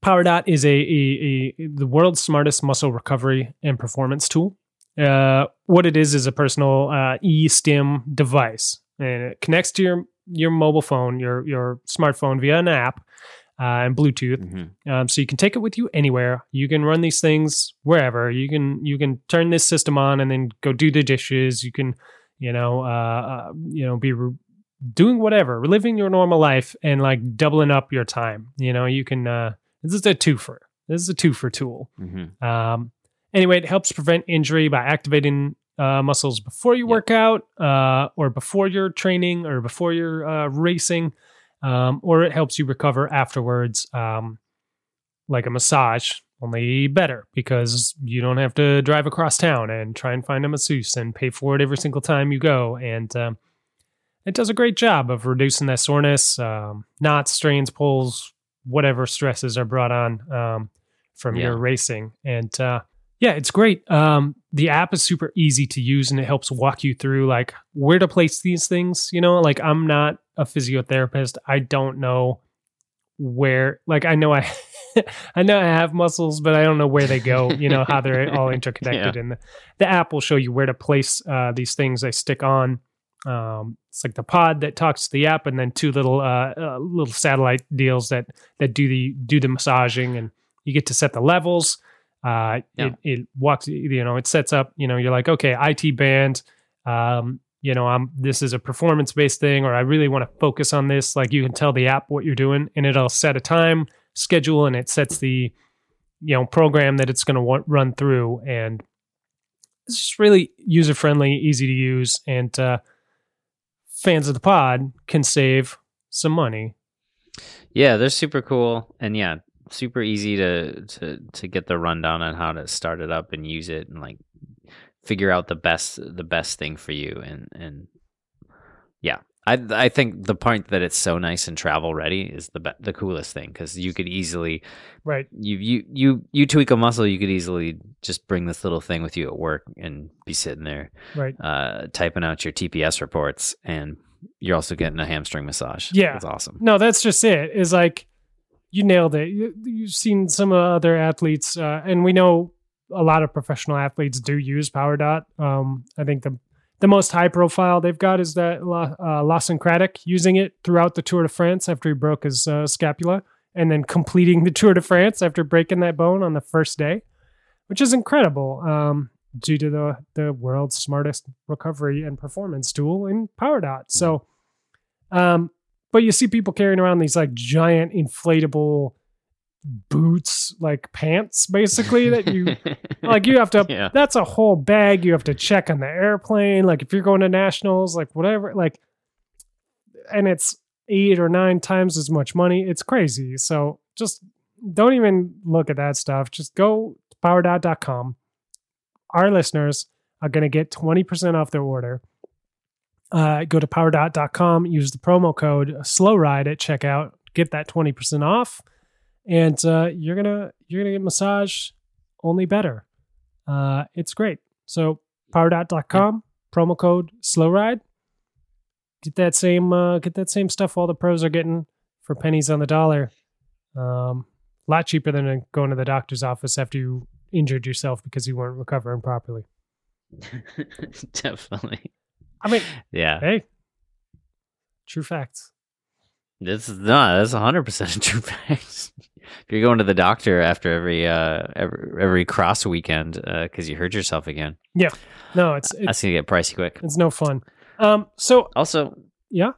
Power Dot is a, a, a the world's smartest muscle recovery and performance tool. Uh, what it is is a personal uh, e-stim device, and it connects to your your mobile phone, your your smartphone via an app uh, and Bluetooth. Mhm. Um, so you can take it with you anywhere. You can run these things wherever. You can you can turn this system on and then go do the dishes. You can, you know, uh, uh, you know, be re- doing whatever, living your normal life and like doubling up your time. You know, you can. Uh, this is a twofer. This is a twofer tool. Mhm. Um, anyway, it helps prevent injury by activating uh, muscles before you Yep. work out, uh, or before you're training, or before you're uh, racing, um, or it helps you recover afterwards, um, like a massage, only better because you don't have to drive across town and try and find a masseuse and pay for it every single time you go. And um, it does a great job of reducing that soreness, um, knots, strains, pulls, whatever stresses are brought on um, from Yeah. your racing. And uh, yeah, it's great. Um, the app is super easy to use and it helps walk you through like where to place these things. You know, like I'm not a physiotherapist. I don't know where like I know I I know I have muscles, but I don't know where they go, you know, how they're all interconnected. And the, the app will show you where to place uh, these things they stick on. Um, it's like the pod that talks to the app, and then two little uh, uh, little satellite deals that that do the do the massaging, and you get to set the levels. Uh, Yeah. it, it walks, you know, it sets up. You know, you're like, okay, IT band. Um, you know, I'm this is a performance based thing, or I really want to focus on this. Like you can tell the app what you're doing, and it'll set a time schedule, and it sets the you know program that it's going to run through, and it's just really user friendly, easy to use, and uh, fans of the pod can save some money. Yeah, they're super cool, and yeah, super easy to to to get the rundown on how to start it up and use it, and like figure out the best the best thing for you, and and yeah, I I think the point that it's so nice and travel ready is the be- the coolest thing because you could easily Right. you you you you tweak a muscle, you could easily just bring this little thing with you at work and be sitting there Right. uh, typing out your TPS reports, and you're also getting a hamstring massage. Yeah. it's awesome. No, that's just it. Is like you nailed it. You, you've seen some other athletes, uh, and we know a lot of professional athletes do use Power Dot. Um, I think the the most high profile they've got is that La- uh, Lawson Craddock using it throughout the Tour de France after he broke his uh, scapula, and then completing the Tour de France after breaking that bone on the first day, which is incredible. Um, due to the the world's smartest recovery and performance tool in PowerDot. So, um, but you see people carrying around these like giant inflatable boots, like pants, basically that you like. You have to. Yeah. That's a whole bag. You have to check on the airplane. Like if you're going to nationals, like whatever, like, and it's eight or nine times as much money. It's crazy. So just don't even look at that stuff. Just go to powerdot.com. Our listeners are going to get 20% off their order. Uh, go to powerdot.com, use the promo code slow ride at checkout, get that 20% off. And uh, you're gonna you're gonna get massage only better. Uh, it's great. So powerdot.com, promo code slow ride. Get that same uh, get that same stuff all the pros are getting for pennies on the dollar. Um, a lot cheaper than going to the doctor's office after you injured yourself because you weren't recovering properly. Definitely. I mean, Yeah. hey, true facts. This is no, that's hundred percent true fact. If you're going to the doctor after every uh every, every cross weekend because you hurt yourself again, Yeah, No, it's that's it's, gonna get pricey quick. it's no fun. Um, so Also, yeah,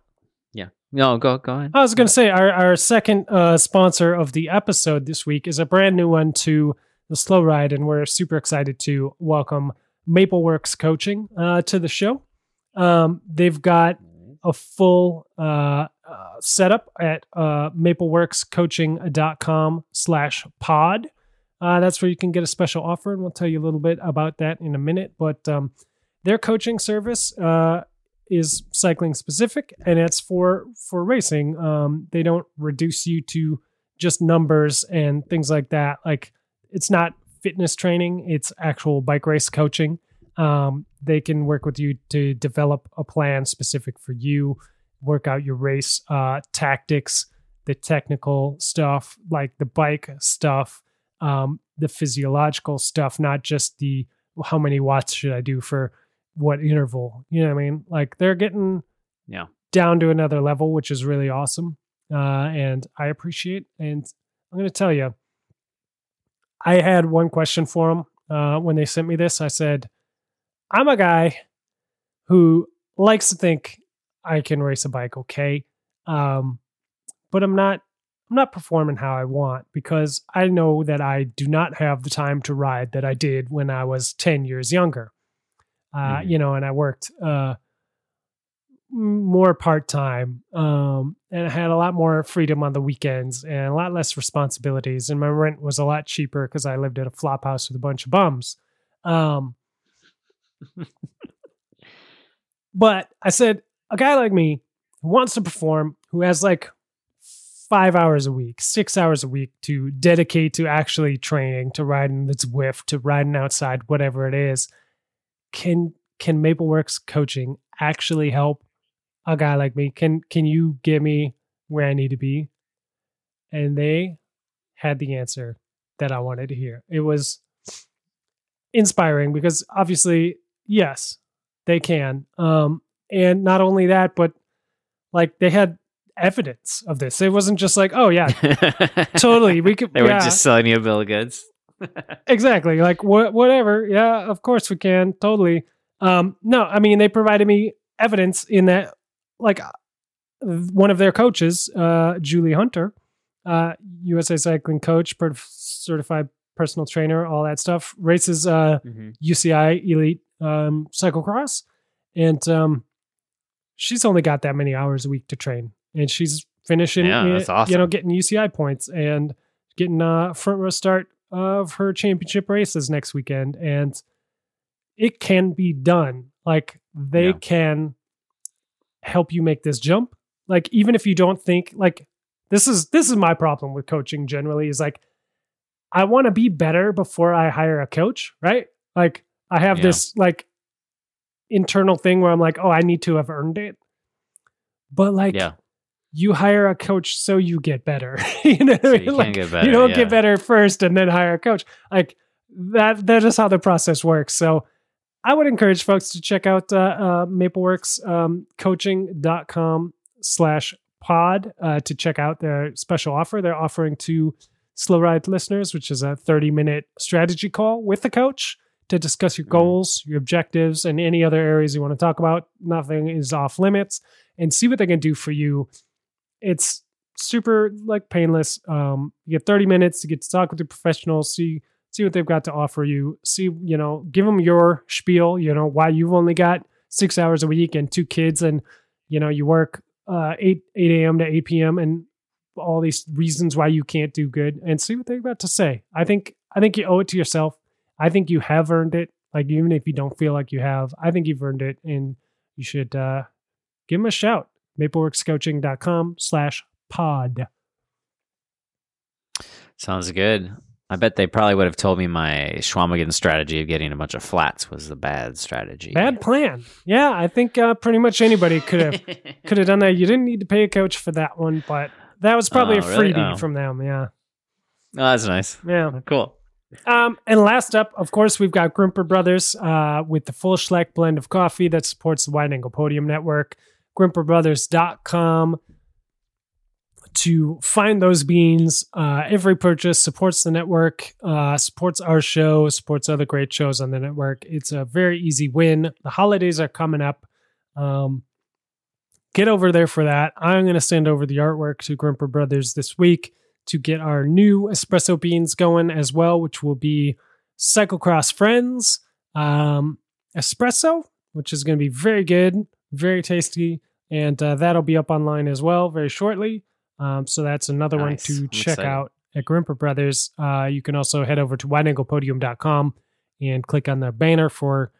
yeah, no, go go ahead. I was going to say our our second uh, sponsor of the episode this week is a brand new one to the Slow Ride, and we're super excited to welcome MapleWorks Coaching uh, to the show. Um, they've got a full uh, uh, setup at uh, mapleworkscoaching.com slash pod. Uh, that's where you can get a special offer, and we'll tell you a little bit about that in a minute. But um, their coaching service uh, is cycling specific, and it's for for racing. Um, they don't reduce you to just numbers and things like that. Like it's not fitness training; it's actual bike race coaching. Um, they can work with you to develop a plan specific for you, work out your race uh, tactics, the technical stuff, like the bike stuff, um, the physiological stuff, not just the how many watts should I do for what interval. You know what I mean? Like they're getting Yeah. down to another level, which is really awesome. Uh, and I appreciate. And I'm going to tell you, I had one question for them uh, when they sent me this. I said, I'm a guy who likes to think I can race a bike okay, um, but I'm not. I'm not performing how I want because I know that I do not have the time to ride that I did when I was 10 years younger. Uh, Mhm. You know, and I worked uh, more part time um, and I had a lot more freedom on the weekends and a lot less responsibilities. And my rent was a lot cheaper because I lived at a flop house with a bunch of bums. Um, but I said, a guy like me who wants to perform, who has like five hours a week, six hours a week to dedicate to actually training, to riding the Zwift, to riding outside, whatever it is, can can MapleWorks coaching actually help a guy like me? Can can you get me where I need to be? And they had the answer that I wanted to hear. It was inspiring because obviously, yes, they can. Um, and not only that, but like they had evidence of this. It wasn't just like, oh yeah, totally. We could They were yeah, just selling you a bill of goods. exactly like what whatever yeah of course we can totally um no i mean they provided me evidence in that like uh, one of their coaches uh julie hunter uh usa cycling coach per- certified personal trainer all that stuff races uh Mhm. uci elite um cyclocross. And um she's only got that many hours a week to train. And she's finishing Yeah, that's awesome. you know getting uci points and getting a front row start of her championship races next weekend. And it can be done. Like they Yeah. can help you make this jump. Like even if you don't think like this is this is my problem with coaching generally is like i want to be better before i hire a coach right? Like i have Yeah. this like internal thing where i'm like oh i need to have earned it but like Yeah. you hire a coach so you get better you know So you Like, get better. you don't yeah. get better first and then hire a coach like that that is how the process works so i would encourage folks to check out uh, uh mapleworks um, coaching.com slash pod uh, to check out their special offer they're offering to slow ride listeners which is a 30 minute strategy call with the coach to discuss your goals your objectives and any other areas you want to talk about nothing is off limits and see what they can do for you it's super like painless. Um, you get 30 minutes to get to talk with the professionals, see see what they've got to offer you, see you know, give them your spiel. You know why you've only got six hours a week and two kids, and you know you work uh, eight eight a.m. to eight p.m. and all these reasons why you can't do good, and see what they've got to say. I think I think you owe it to yourself. I think you have earned it. Like even if you don't feel like you have, I think you've earned it, and you should uh, give them a shout mapleworkscoaching.com slash pod. Sounds good. I bet they probably would have told me my Schwamigan strategy of getting a bunch of flats was the bad strategy. Bad plan. Yeah, I think uh, pretty much anybody could have could have done that. You didn't need to pay a coach for that one, but that was probably Oh, a really? freebie Oh. from them. Yeah. Oh, that's nice. Yeah. Cool. Um, and last up, of course, we've got Grimpeur Brothers uh, with the full Schleck blend of coffee that supports the Wide Angle Podium Network. GrimpeurBrothers.com. to find those beans. Uh, every purchase supports the network, uh, supports our show, supports other great shows on the network. It's a very easy win. The holidays are coming up. Um, get over there for that. I'm going to send over the artwork to Grimpeur Brothers this week to get our new espresso beans going as well, which will be Cyclocross Friends um, espresso, which is going to be very good, very tasty. And uh, that'll be up online as well very shortly. Um, so that's another Nice. one I'm to check excited. out at Grimpeur Brothers. Uh, you can also head over to wideanglepodium.com and click on the banner for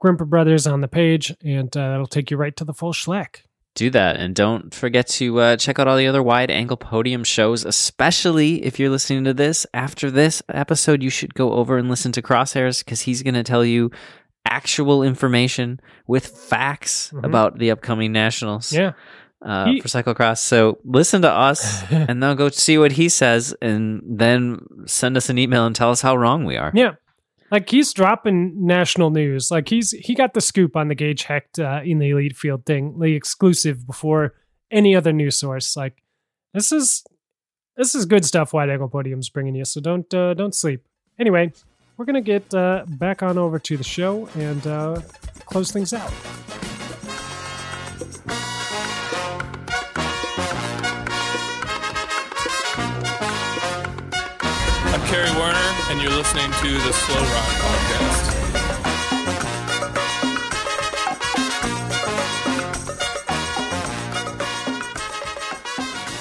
Grimpeur Brothers on the page, and uh, that'll take you right to the full schleck. Do that and don't forget to uh, check out all the other wide angle podium shows especially if you're listening to this after this episode you should go over and listen to crosshairs because he's going to tell you actual information with facts Mhm. about the upcoming nationals Yeah. uh, He- for cyclocross so listen to us and then go see what he says and then send us an email and tell us how wrong we are Yeah. Like he's dropping national news. Like he's he got the scoop on the Gage Hecht uh, in the elite field thing, the exclusive before any other news source. Like this is this is good stuff. Wide Angle Podium's bringing you, so don't uh, don't sleep. Anyway, we're gonna get uh, back on over to the show and uh, close things out. I'm Kerry Werner, and you're listening to the Slow Rock Podcast.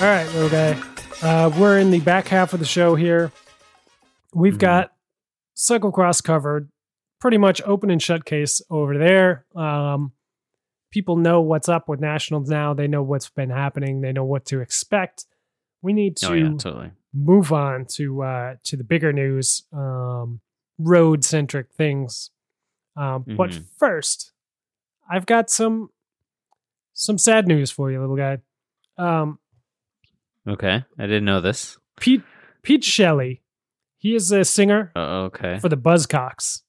All right, little guy. Uh, we're in the back half of the show here. We've Mhm. got cyclocross covered, pretty much open and shut case over there. Um, people know what's up with nationals now. They know what's been happening. They know what to expect. We need to oh yeah totally move on to uh, to the bigger news, um, road centric things. Um, But Mhm. first, I've got some some sad news for you, little guy. Um, okay i didn't know this Pete Pete Shelley. He is a singer oh, okay for the Buzzcocks.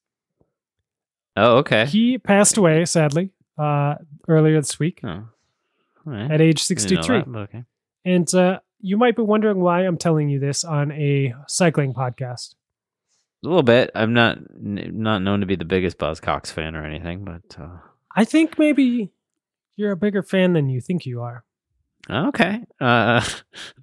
oh okay He passed away sadly uh, earlier this week oh. right. at age 63. that, okay And uh, you might be wondering why I'm telling you this on a cycling podcast. A little bit. I'm not not known to be the biggest Buzzcocks fan or anything, but uh, I think maybe you're a bigger fan than you think you are. okay. Uh,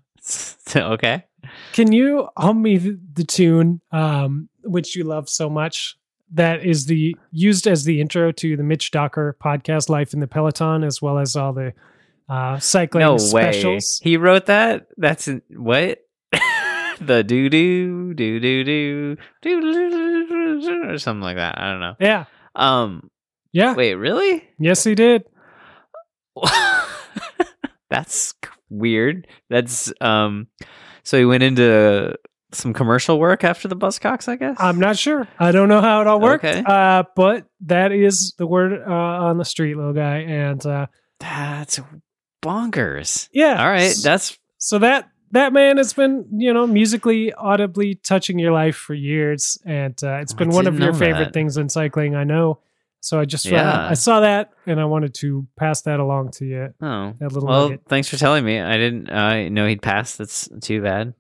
okay. Can you hum me the, the tune um, which you love so much? That is the used as the intro to the Mitch Docker podcast, Life in the Peloton, as well as all the uh, cycling No specials. way. He wrote that. That's what. the doo doo doo doo doo doo doo or something like that. I don't know. Yeah, Um. yeah, Wait. Really? yes, he did. That's weird. That's um. So he went into some commercial work after the Buzzcocks, I guess. I'm not sure. I don't know how it all worked. Okay. Uh, but that is the word uh, on the street, little guy. And uh, That's bonkers. yeah, All right, that's so that that man has been you know musically audibly touching your life for years and uh, it's I been one of your favorite that. things in cycling i know so i just uh, i saw that and i wanted to pass that along to you oh that little well. nugget Thanks for telling me. I didn't uh, know he'd passed. That's too bad.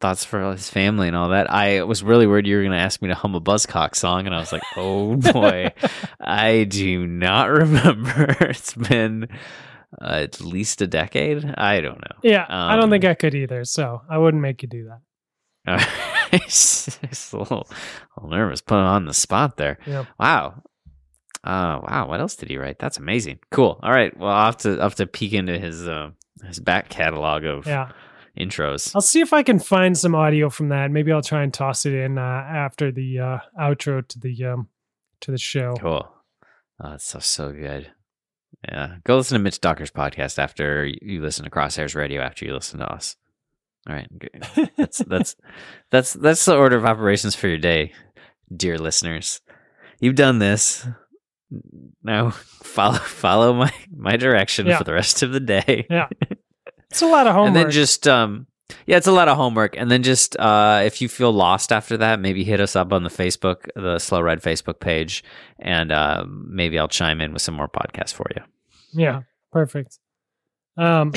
Thoughts for his family and all that. I was really worried you were going to ask me to hum a Buzzcock song, and I was like, "Oh boy, I do not remember." it's been uh, at least a decade. I don't know. yeah i don't Um, think i could either so i wouldn't make you do that It's it's a little, a little nervous. Put on the spot there. Yeah. Wow. Uh, wow. What else did he write? That's amazing. Cool. All right. Well, I'll have to, I'll have to peek into his uh, his back catalog of yeah intros. i'll see if i can find some audio from that maybe i'll try and toss it in uh, after the uh, outro to the um to the show Cool. Oh, so so good. Yeah. Go listen to Mitch Docker's podcast after you listen to Crosshairs Radio. After you listen to us. All right. Good. That's that's that's that's the order of operations for your day, dear listeners. You've done this. Now follow follow my my direction Yeah. for the rest of the day. Yeah. It's a lot of homework And then just um yeah, it's a lot of homework. And then just uh if you feel lost after that, maybe hit us up on the Facebook, the Slow Ride Facebook page, and uh, maybe I'll chime in with some more podcasts for you. Yeah, perfect. Um,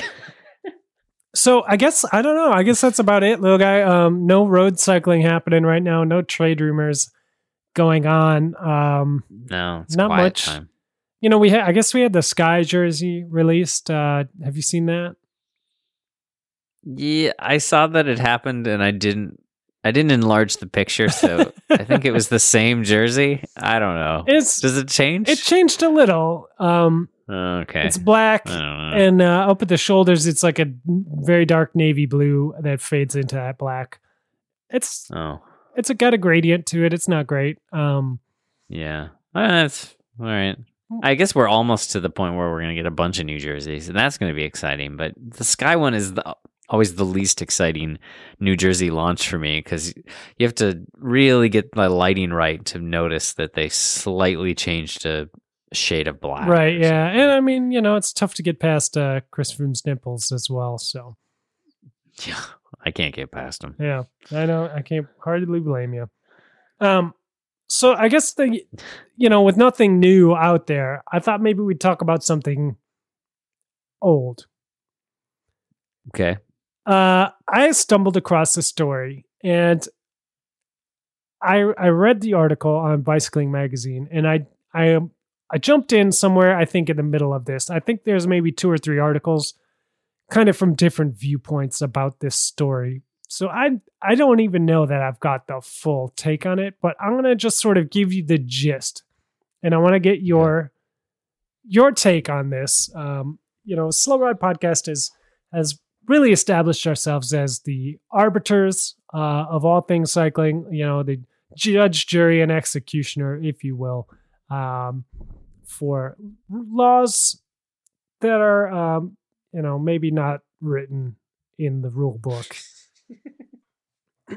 so I guess I don't know. I guess that's about it, little guy. Um, no road cycling happening right now. No trade rumors going on. Um, No, it's Not much. time. you know, we had. I guess we had the Sky jersey released. Uh, have you seen that? Yeah, I saw that it happened, and I didn't. I didn't enlarge the picture, so I think it was the same jersey. I don't know. It's Does it change? it changed a little. Um, okay. it's black. I don't know. and uh, up at the shoulders it's like a very dark navy blue that fades into that black it's oh, it's a got a gradient to it it's not great um yeah. That's all right. I guess we're almost to the point where we're going to get a bunch of New Jerseys, and that's going to be exciting. But the Sky one is the, always the least exciting New Jersey launch for me because you have to really get the lighting right to notice that they slightly changed to a shade of black. right yeah and i mean you know it's tough to get past uh chris Froome's nipples as well so. Yeah, I can't get past them. yeah i know i can't hardly blame you um so i guess the you know with nothing new out there i thought maybe we'd talk about something old Okay. Uh, I stumbled across the story and I I read the article on Bicycling Magazine and I I I jumped in somewhere I think in the middle of this. I think there's maybe two or three articles kind of from different viewpoints about this story. So I I don't even know that I've got the full take on it, but I'm going to just sort of give you the gist. And I want to get your your take on this. Um, you know, Slow Ride podcast is has really established ourselves as the arbiters uh, of all things cycling, you know, the judge, jury, and executioner, if you will, um, for laws that are, um, you know, maybe not written in the rule book.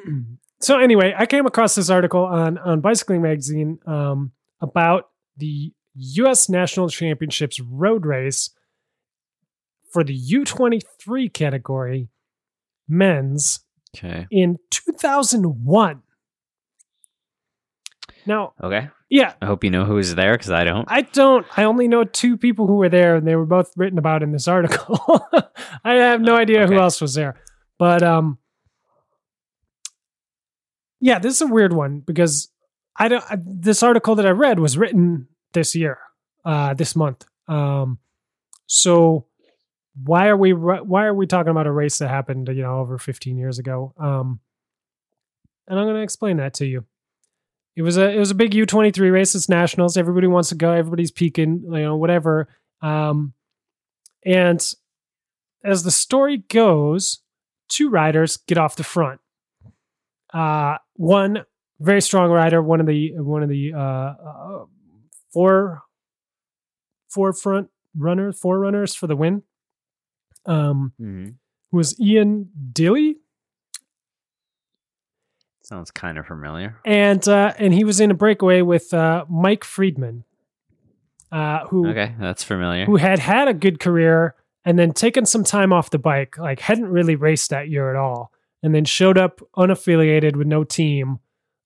so anyway, I came across this article on on Bicycling Magazine um, about the U.S. National Championships road race for the U23 category men's Okay. in 2001. Now, Okay. yeah, I hope you know who was there because I don't. I don't, I only know two people who were there and they were both written about in this article. I have no idea who else was there. But, um, yeah, this is a weird one because I don't, I, this article that I read was written this year, uh, this month. Um, so why are we, why are we talking about a race that happened, you know, over 15 years ago? Um, and I'm going to explain that to you. It was a it was a big U twenty three race. It's nationals. Everybody wants to go. Everybody's peaking. You know, whatever. Um, and as the story goes, two riders get off the front. Uh, one very strong rider. One of the one of the uh, uh, four forefront runners, forerunners for the win. Um, Mhm. was Ian Dille. Sounds kind of familiar. and uh, and he was in a breakaway with uh, Mike Friedman, uh, who Okay, that's familiar. who had had a good career and then taken some time off the bike, like hadn't really raced that year at all, and then showed up unaffiliated with no team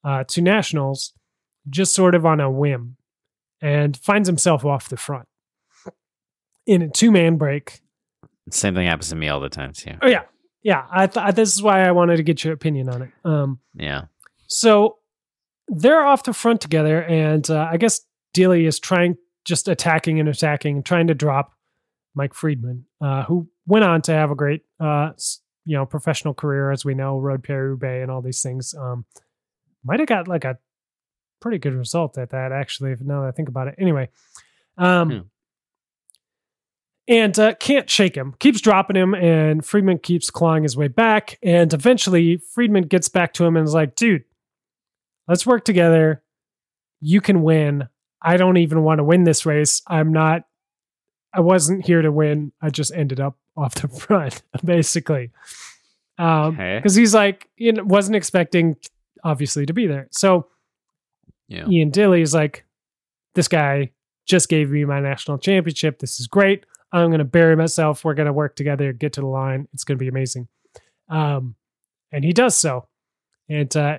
uh, to nationals, just sort of on a whim, and finds himself off the front in a two man break. Same thing happens to me all the time too. Oh yeah, yeah. I thought this is why I wanted to get your opinion on it. Um, Yeah. So they're off the front together, and uh, I guess Dille is trying, just attacking and attacking, and trying to drop Mike Friedman, uh, who went on to have a great, uh, you know, professional career, as we know, Road Paris-Roubaix and all these things. Um, might have got like a pretty good result at that, actually. If now that I think about it, anyway. Um, Hmm. And uh, can't shake him. Keeps dropping him, and Friedman keeps clawing his way back. And eventually, Friedman gets back to him and is like, "Dude, let's work together. You can win. I don't even want to win this race. I'm not. I wasn't here to win. I just ended up off the front, basically. Um, Okay. because he's like, you know, wasn't expecting, obviously, to be there. So Yeah. Ian Dille is like, this guy just gave me my national championship. This is great. I'm going to bury myself. We're going to work together, get to the line. It's going to be amazing. Um, and he does so. And uh,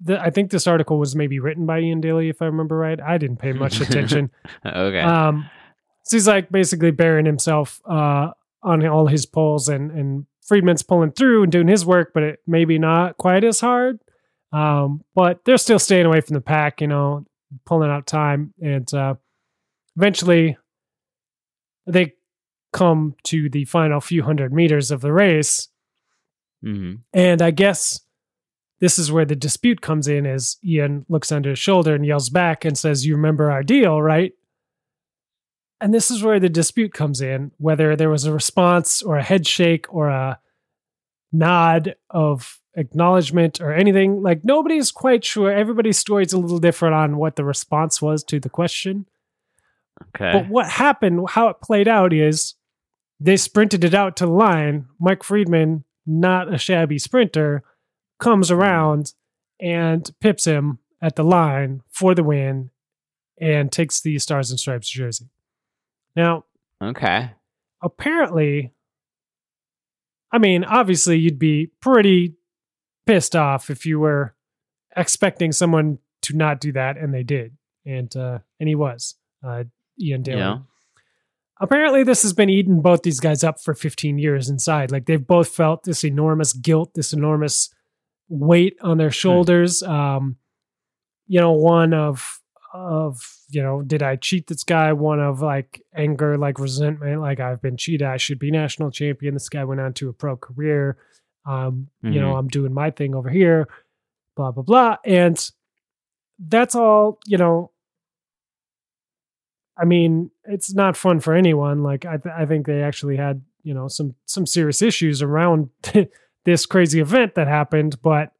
the, I think this article was maybe written by Ian Dille, if I remember right. I didn't pay much attention. Okay. Um, so he's like basically burying himself uh, on all his poles and and Friedman's pulling through and doing his work, but it maybe not quite as hard. Um, but they're still staying away from the pack, you know, pulling out time, and uh, eventually they come to the final few hundred meters of the race, hmm and I guess this is where the dispute comes in as Ian looks under his shoulder and yells back and says, You remember our deal, right? And this is where the dispute comes in, whether there was a response or a head shake or a nod of acknowledgement or anything. Like nobody's quite sure. Everybody's story is a little different on what the response was to the question. Okay. But what happened, how it played out is they sprinted it out to the line. Mike Friedman, not a shabby sprinter, comes around and pips him at the line for the win and takes the Stars and Stripes jersey. Now, okay. apparently, I mean, obviously, you'd be pretty pissed off if you were expecting someone to not do that, and they did, and uh, and he was uh, Ian Dillon. Yeah. Apparently, this has been eating both these guys up for 15 years inside. Like they've both felt this enormous guilt, this enormous weight on their shoulders. Um, you know, one of of you know, did I cheat this guy? One of like anger, like resentment, like I've been cheated. I should be national champion. This guy went on to a pro career. Um, you know, Mhm. I'm doing my thing over here. Blah blah blah, and that's all. You know, I mean, it's not fun for anyone. Like I, th- I think they actually had you know some some serious issues around this crazy event that happened, but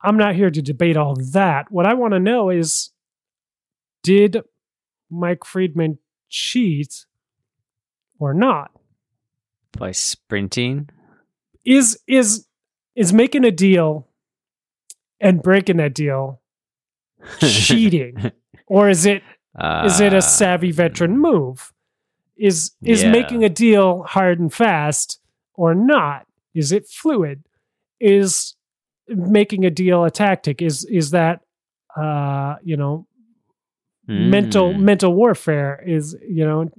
I'm not here to debate all that. What I want to know is, did Mike Friedman cheat or not? By sprinting. Is is is making a deal and breaking that deal cheating, or is it Uh, is it a savvy veteran move? Is is yeah. making a deal hard and fast or not? Is it fluid? Is making a deal a tactic? Is is that uh you know mental Mm. mental warfare? Is you know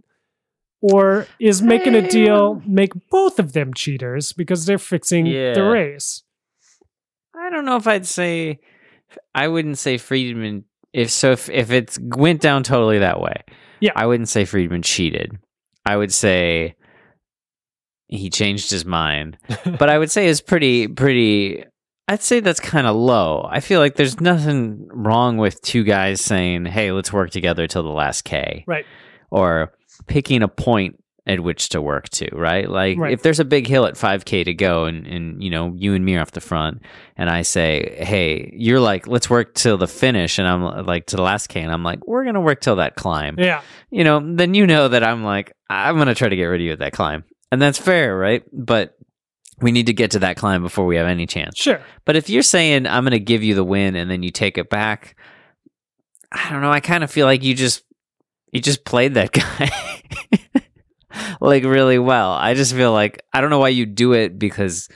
or is making a deal make both of them cheaters because they're fixing Yeah. the race? I don't know if I'd say. I wouldn't say Friedman. If so, if if it went down totally that way, Yeah. I wouldn't say Friedman cheated. I would say he changed his mind. but I would say it's pretty pretty. I'd say that's kind of low. I feel like there's nothing wrong with two guys saying, "Hey, let's work together till the last K," Right. or picking a point at which to work to, right? Like Right. if there's a big hill at 5k to go and and you know, you and me are off the front and I say, "Hey, you're like, let's work till the finish." And I'm like to the last k and I'm like, "We're going to work till that climb." Yeah. You know, then you know that I'm like, I'm going to try to get rid of you at that climb. And that's fair, right? But we need to get to that climb before we have any chance. Sure. But if you're saying I'm going to give you the win and then you take it back, I don't know. I kind of feel like you just you just played that guy like really well. I just feel like I don't know why you do it because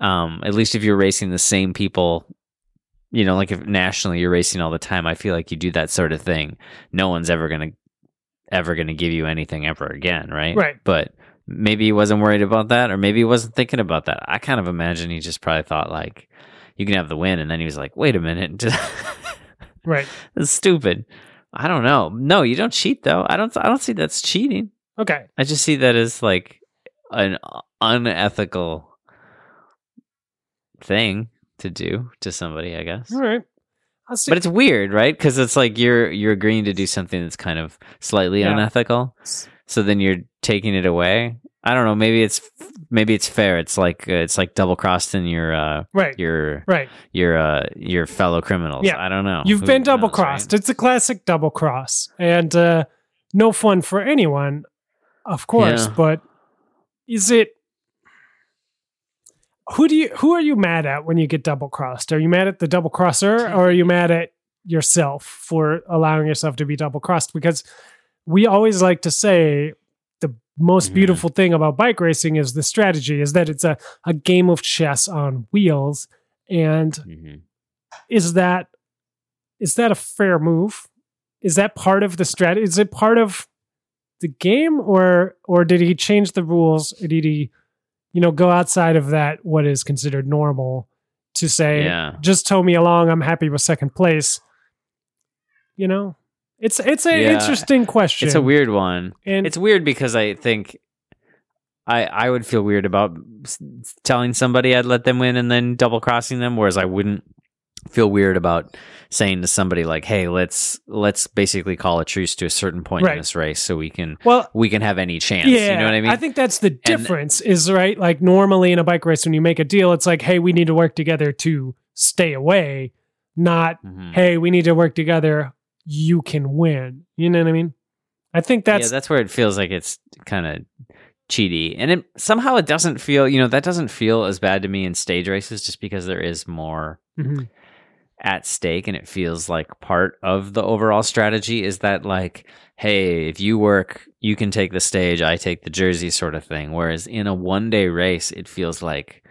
um at least if you're racing the same people, you know, like if nationally you're racing all the time, I feel like you do that sort of thing. No one's ever going to ever going to give you anything ever again, right? Right. But maybe he wasn't worried about that or maybe he wasn't thinking about that. I kind of imagine he just probably thought like you can have the win and then he was like, "Wait a minute." Right. That's stupid. I don't know. No, you don't cheat though. I don't I don't see that's cheating. Okay. I just see that as like an unethical thing to do to somebody, I guess. All right. But it's weird, right? Because it's like you're you're agreeing to do something that's kind of slightly Yeah. unethical. So then you're taking it away. I don't know. Maybe it's maybe it's fair. It's like uh, it's like double crossing your uh right. your Right. your uh your fellow criminals. Yeah. I don't know. You've Who been knows, double right? crossed. It's a classic double cross, and uh, no fun for anyone, of course. Yeah. But is it? Who do you? Who are you mad at when you get double crossed? Are you mad at the double crosser, or are you mad at yourself for allowing yourself to be double crossed? Because we always like to say the most beautiful thing about bike racing is the strategy is that it's a, a game of chess on wheels and Mhm. is that is that a fair move? Is that part of the strategy? Is it part of the game, or or did he change the rules? Did he you know, go outside of that what is considered normal to say, Yeah. just tow me along. I'm happy with second place. You know, it's it's an Yeah. interesting question. It's a weird one. and It's weird because I think I I would feel weird about telling somebody I'd let them win and then double crossing them, whereas I wouldn't feel weird about saying to somebody like, "Hey, let's let's basically call a truce to a certain point Right. in this race so we can well, we can have any chance." yeah, you know what I mean? I think that's the difference. is right. Like normally in a bike race, when you make a deal, it's like, hey, we need to work together to stay away, not Mhm. hey, we need to work together. You can win. You know what I mean? I think that's yeah, that's where it feels like it's kind of cheaty, and it somehow it doesn't feel. You know, that doesn't feel as bad to me in stage races, just because there is more Mhm. At stake, and it feels like part of the overall strategy is that like, hey, if you work, you can take the stage, I take the jersey, sort of thing. Whereas in a one day race, it feels like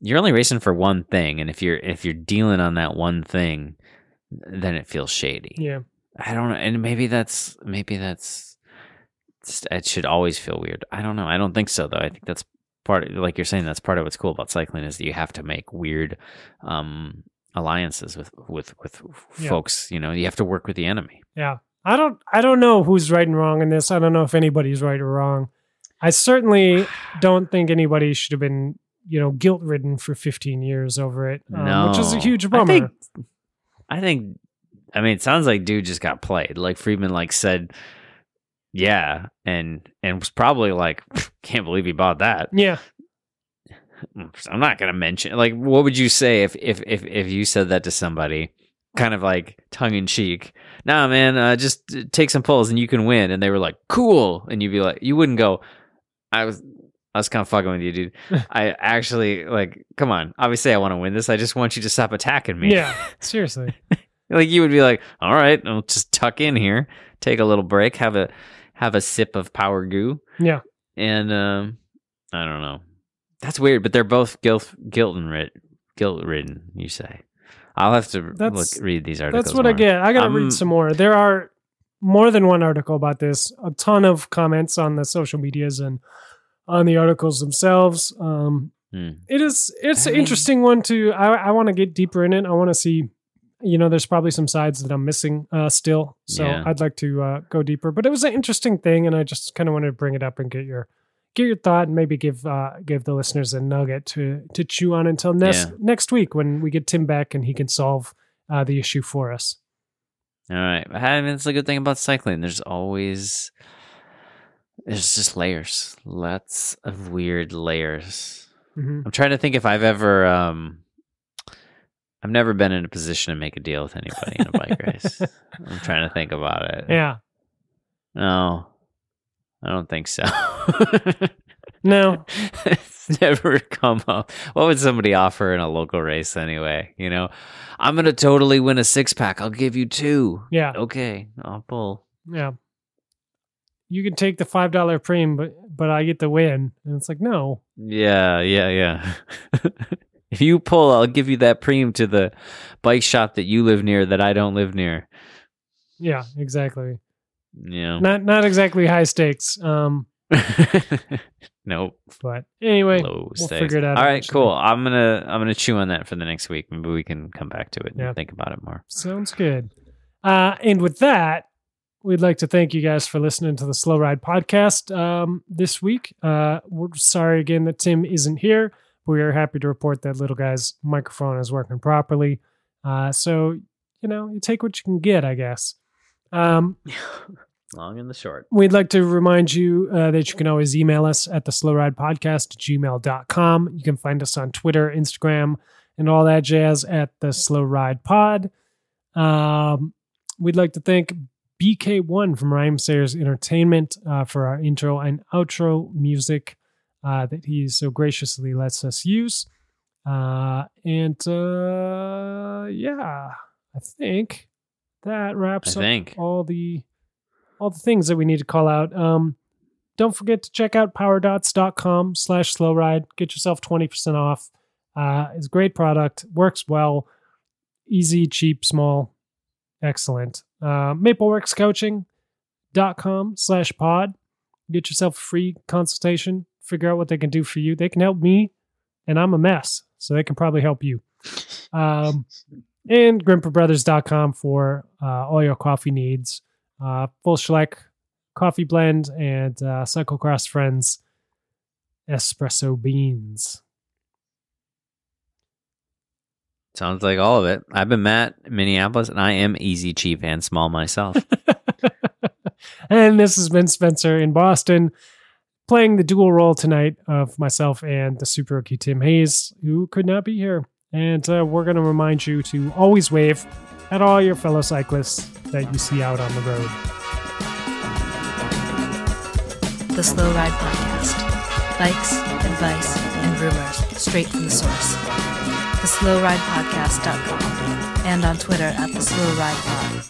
you're only racing for one thing, and if you're if you're dealing on that one thing, then it feels shady. yeah. I don't know, and maybe that's maybe that's it should always feel weird. I don't know. I don't think so though. I think that's part of, like you're saying that's part of what's cool about cycling is that you have to make weird um alliances with with with Yeah. folks, you know. You have to work with the enemy. Yeah. I don't I don't know who's right and wrong in this. I don't know if anybody's right or wrong. I certainly don't think anybody should have been, you know, guilt ridden for 15 years over it, um, which is a No. huge I bummer. think I think I mean it sounds like dude just got played. Like Friedman like said yeah, and and was probably like can't believe he bought that. yeah. I'm not gonna mention like what would you say if if if if you said that to somebody, kind of like tongue in cheek. Nah, man, uh, just uh, take some pulls and you can win. And they were like, cool, and you'd be like, you wouldn't go. I was. I was kind of fucking with you, dude. I actually like, come on. Obviously, I want to win this. I just want you to stop attacking me. Yeah. Seriously. like you would be like, all right, I'll just tuck in here, take a little break, have a have a sip of power goo, Yeah. and um, I don't know. That's weird, but they're both guilt guilt and rid, guilt ridden. You say. I'll have to That's- look read these articles. That's what I get. I got to I'm- read some more. There are more than one article about this. A ton of comments on the social medias and on the articles themselves. Um, Hmm. it is it's I an mean- interesting one to I, I want to get deeper in it. I want to see you know there's probably some sides that I'm missing uh still. So Yeah. I'd like to uh go deeper. But it was an interesting thing and I just kind of wanted to bring it up and get your get your thought and maybe give uh give the listeners a nugget to to chew on until next Yeah. next week when we get Tim back and he can solve uh the issue for us. All right. I mean, it's a good thing about cycling. There's always there's just layers, lots of weird layers. Mhm. I'm trying to think if I've ever um I've never been in a position to make a deal with anybody in a bike race. I'm trying to think about it. Yeah. No. I don't think so. No. it's never come up. What would somebody offer in a local race anyway? You know, I'm going to totally win a six pack. I'll give you two. Yeah. Okay, I'll pull. Yeah. You can take the five dollar premium, but but I get the win. And it's like, no. Yeah, yeah, yeah. if you pull, I'll give you that premium to the bike shop that you live near that I don't live near. Yeah, exactly. Yeah. Not not exactly high stakes. Um, nope. but anyway, Low we'll stakes. figure it out All right, eventually. cool. I'm gonna I'm gonna chew on that for the next week. Maybe we can come back to it and think about it more. Sounds good. Uh, and with that, we'd like to thank you guys for listening to the Slow Ride podcast um, this week. Uh, we're sorry again that Tim isn't here. But we are happy to report that little guy's microphone is working properly. Uh, so you know, you take what you can get, I guess. Um, Long and the short. We'd like to remind you uh, that you can always email us at the slow ride podcast at gmail.com. You can find us on Twitter, Instagram, and all that jazz at the slow ride pod. Um, we'd like to thank BK1 from Rhymesayers Entertainment uh, for our intro and outro music uh, that he so graciously lets us use. Uh, and uh, yeah, I think that wraps I up think. all the all the things that we need to call out. Um, don't forget to check out powerdots.com slash slow ride. Get yourself 20% off. Uh, it's a great product, works well, easy, cheap, small, excellent. Uh, mapleworkscoaching.com slash pod. Get yourself a free consultation, figure out what they can do for you. They can help me, and I'm a mess, so they can probably help you. Um, and grimpeurbrothers.com for uh, all your coffee needs. Uh, full Schleck coffee blend and uh, Cyclocross Friends espresso beans. Sounds like all of it. I've been Matt in Minneapolis, and I am easy, cheap, and small myself. and this has been Spencer in Boston, playing the dual role tonight of myself and the super rookie Tim Hayes, who could not be here. And uh, we're going to remind you to always wave at all your fellow cyclists that you see out on the road. The Slow Ride Podcast bikes, advice, and rumors straight from the source. TheSlowRidePodcast.com and on Twitter at The Slow Ride Pod.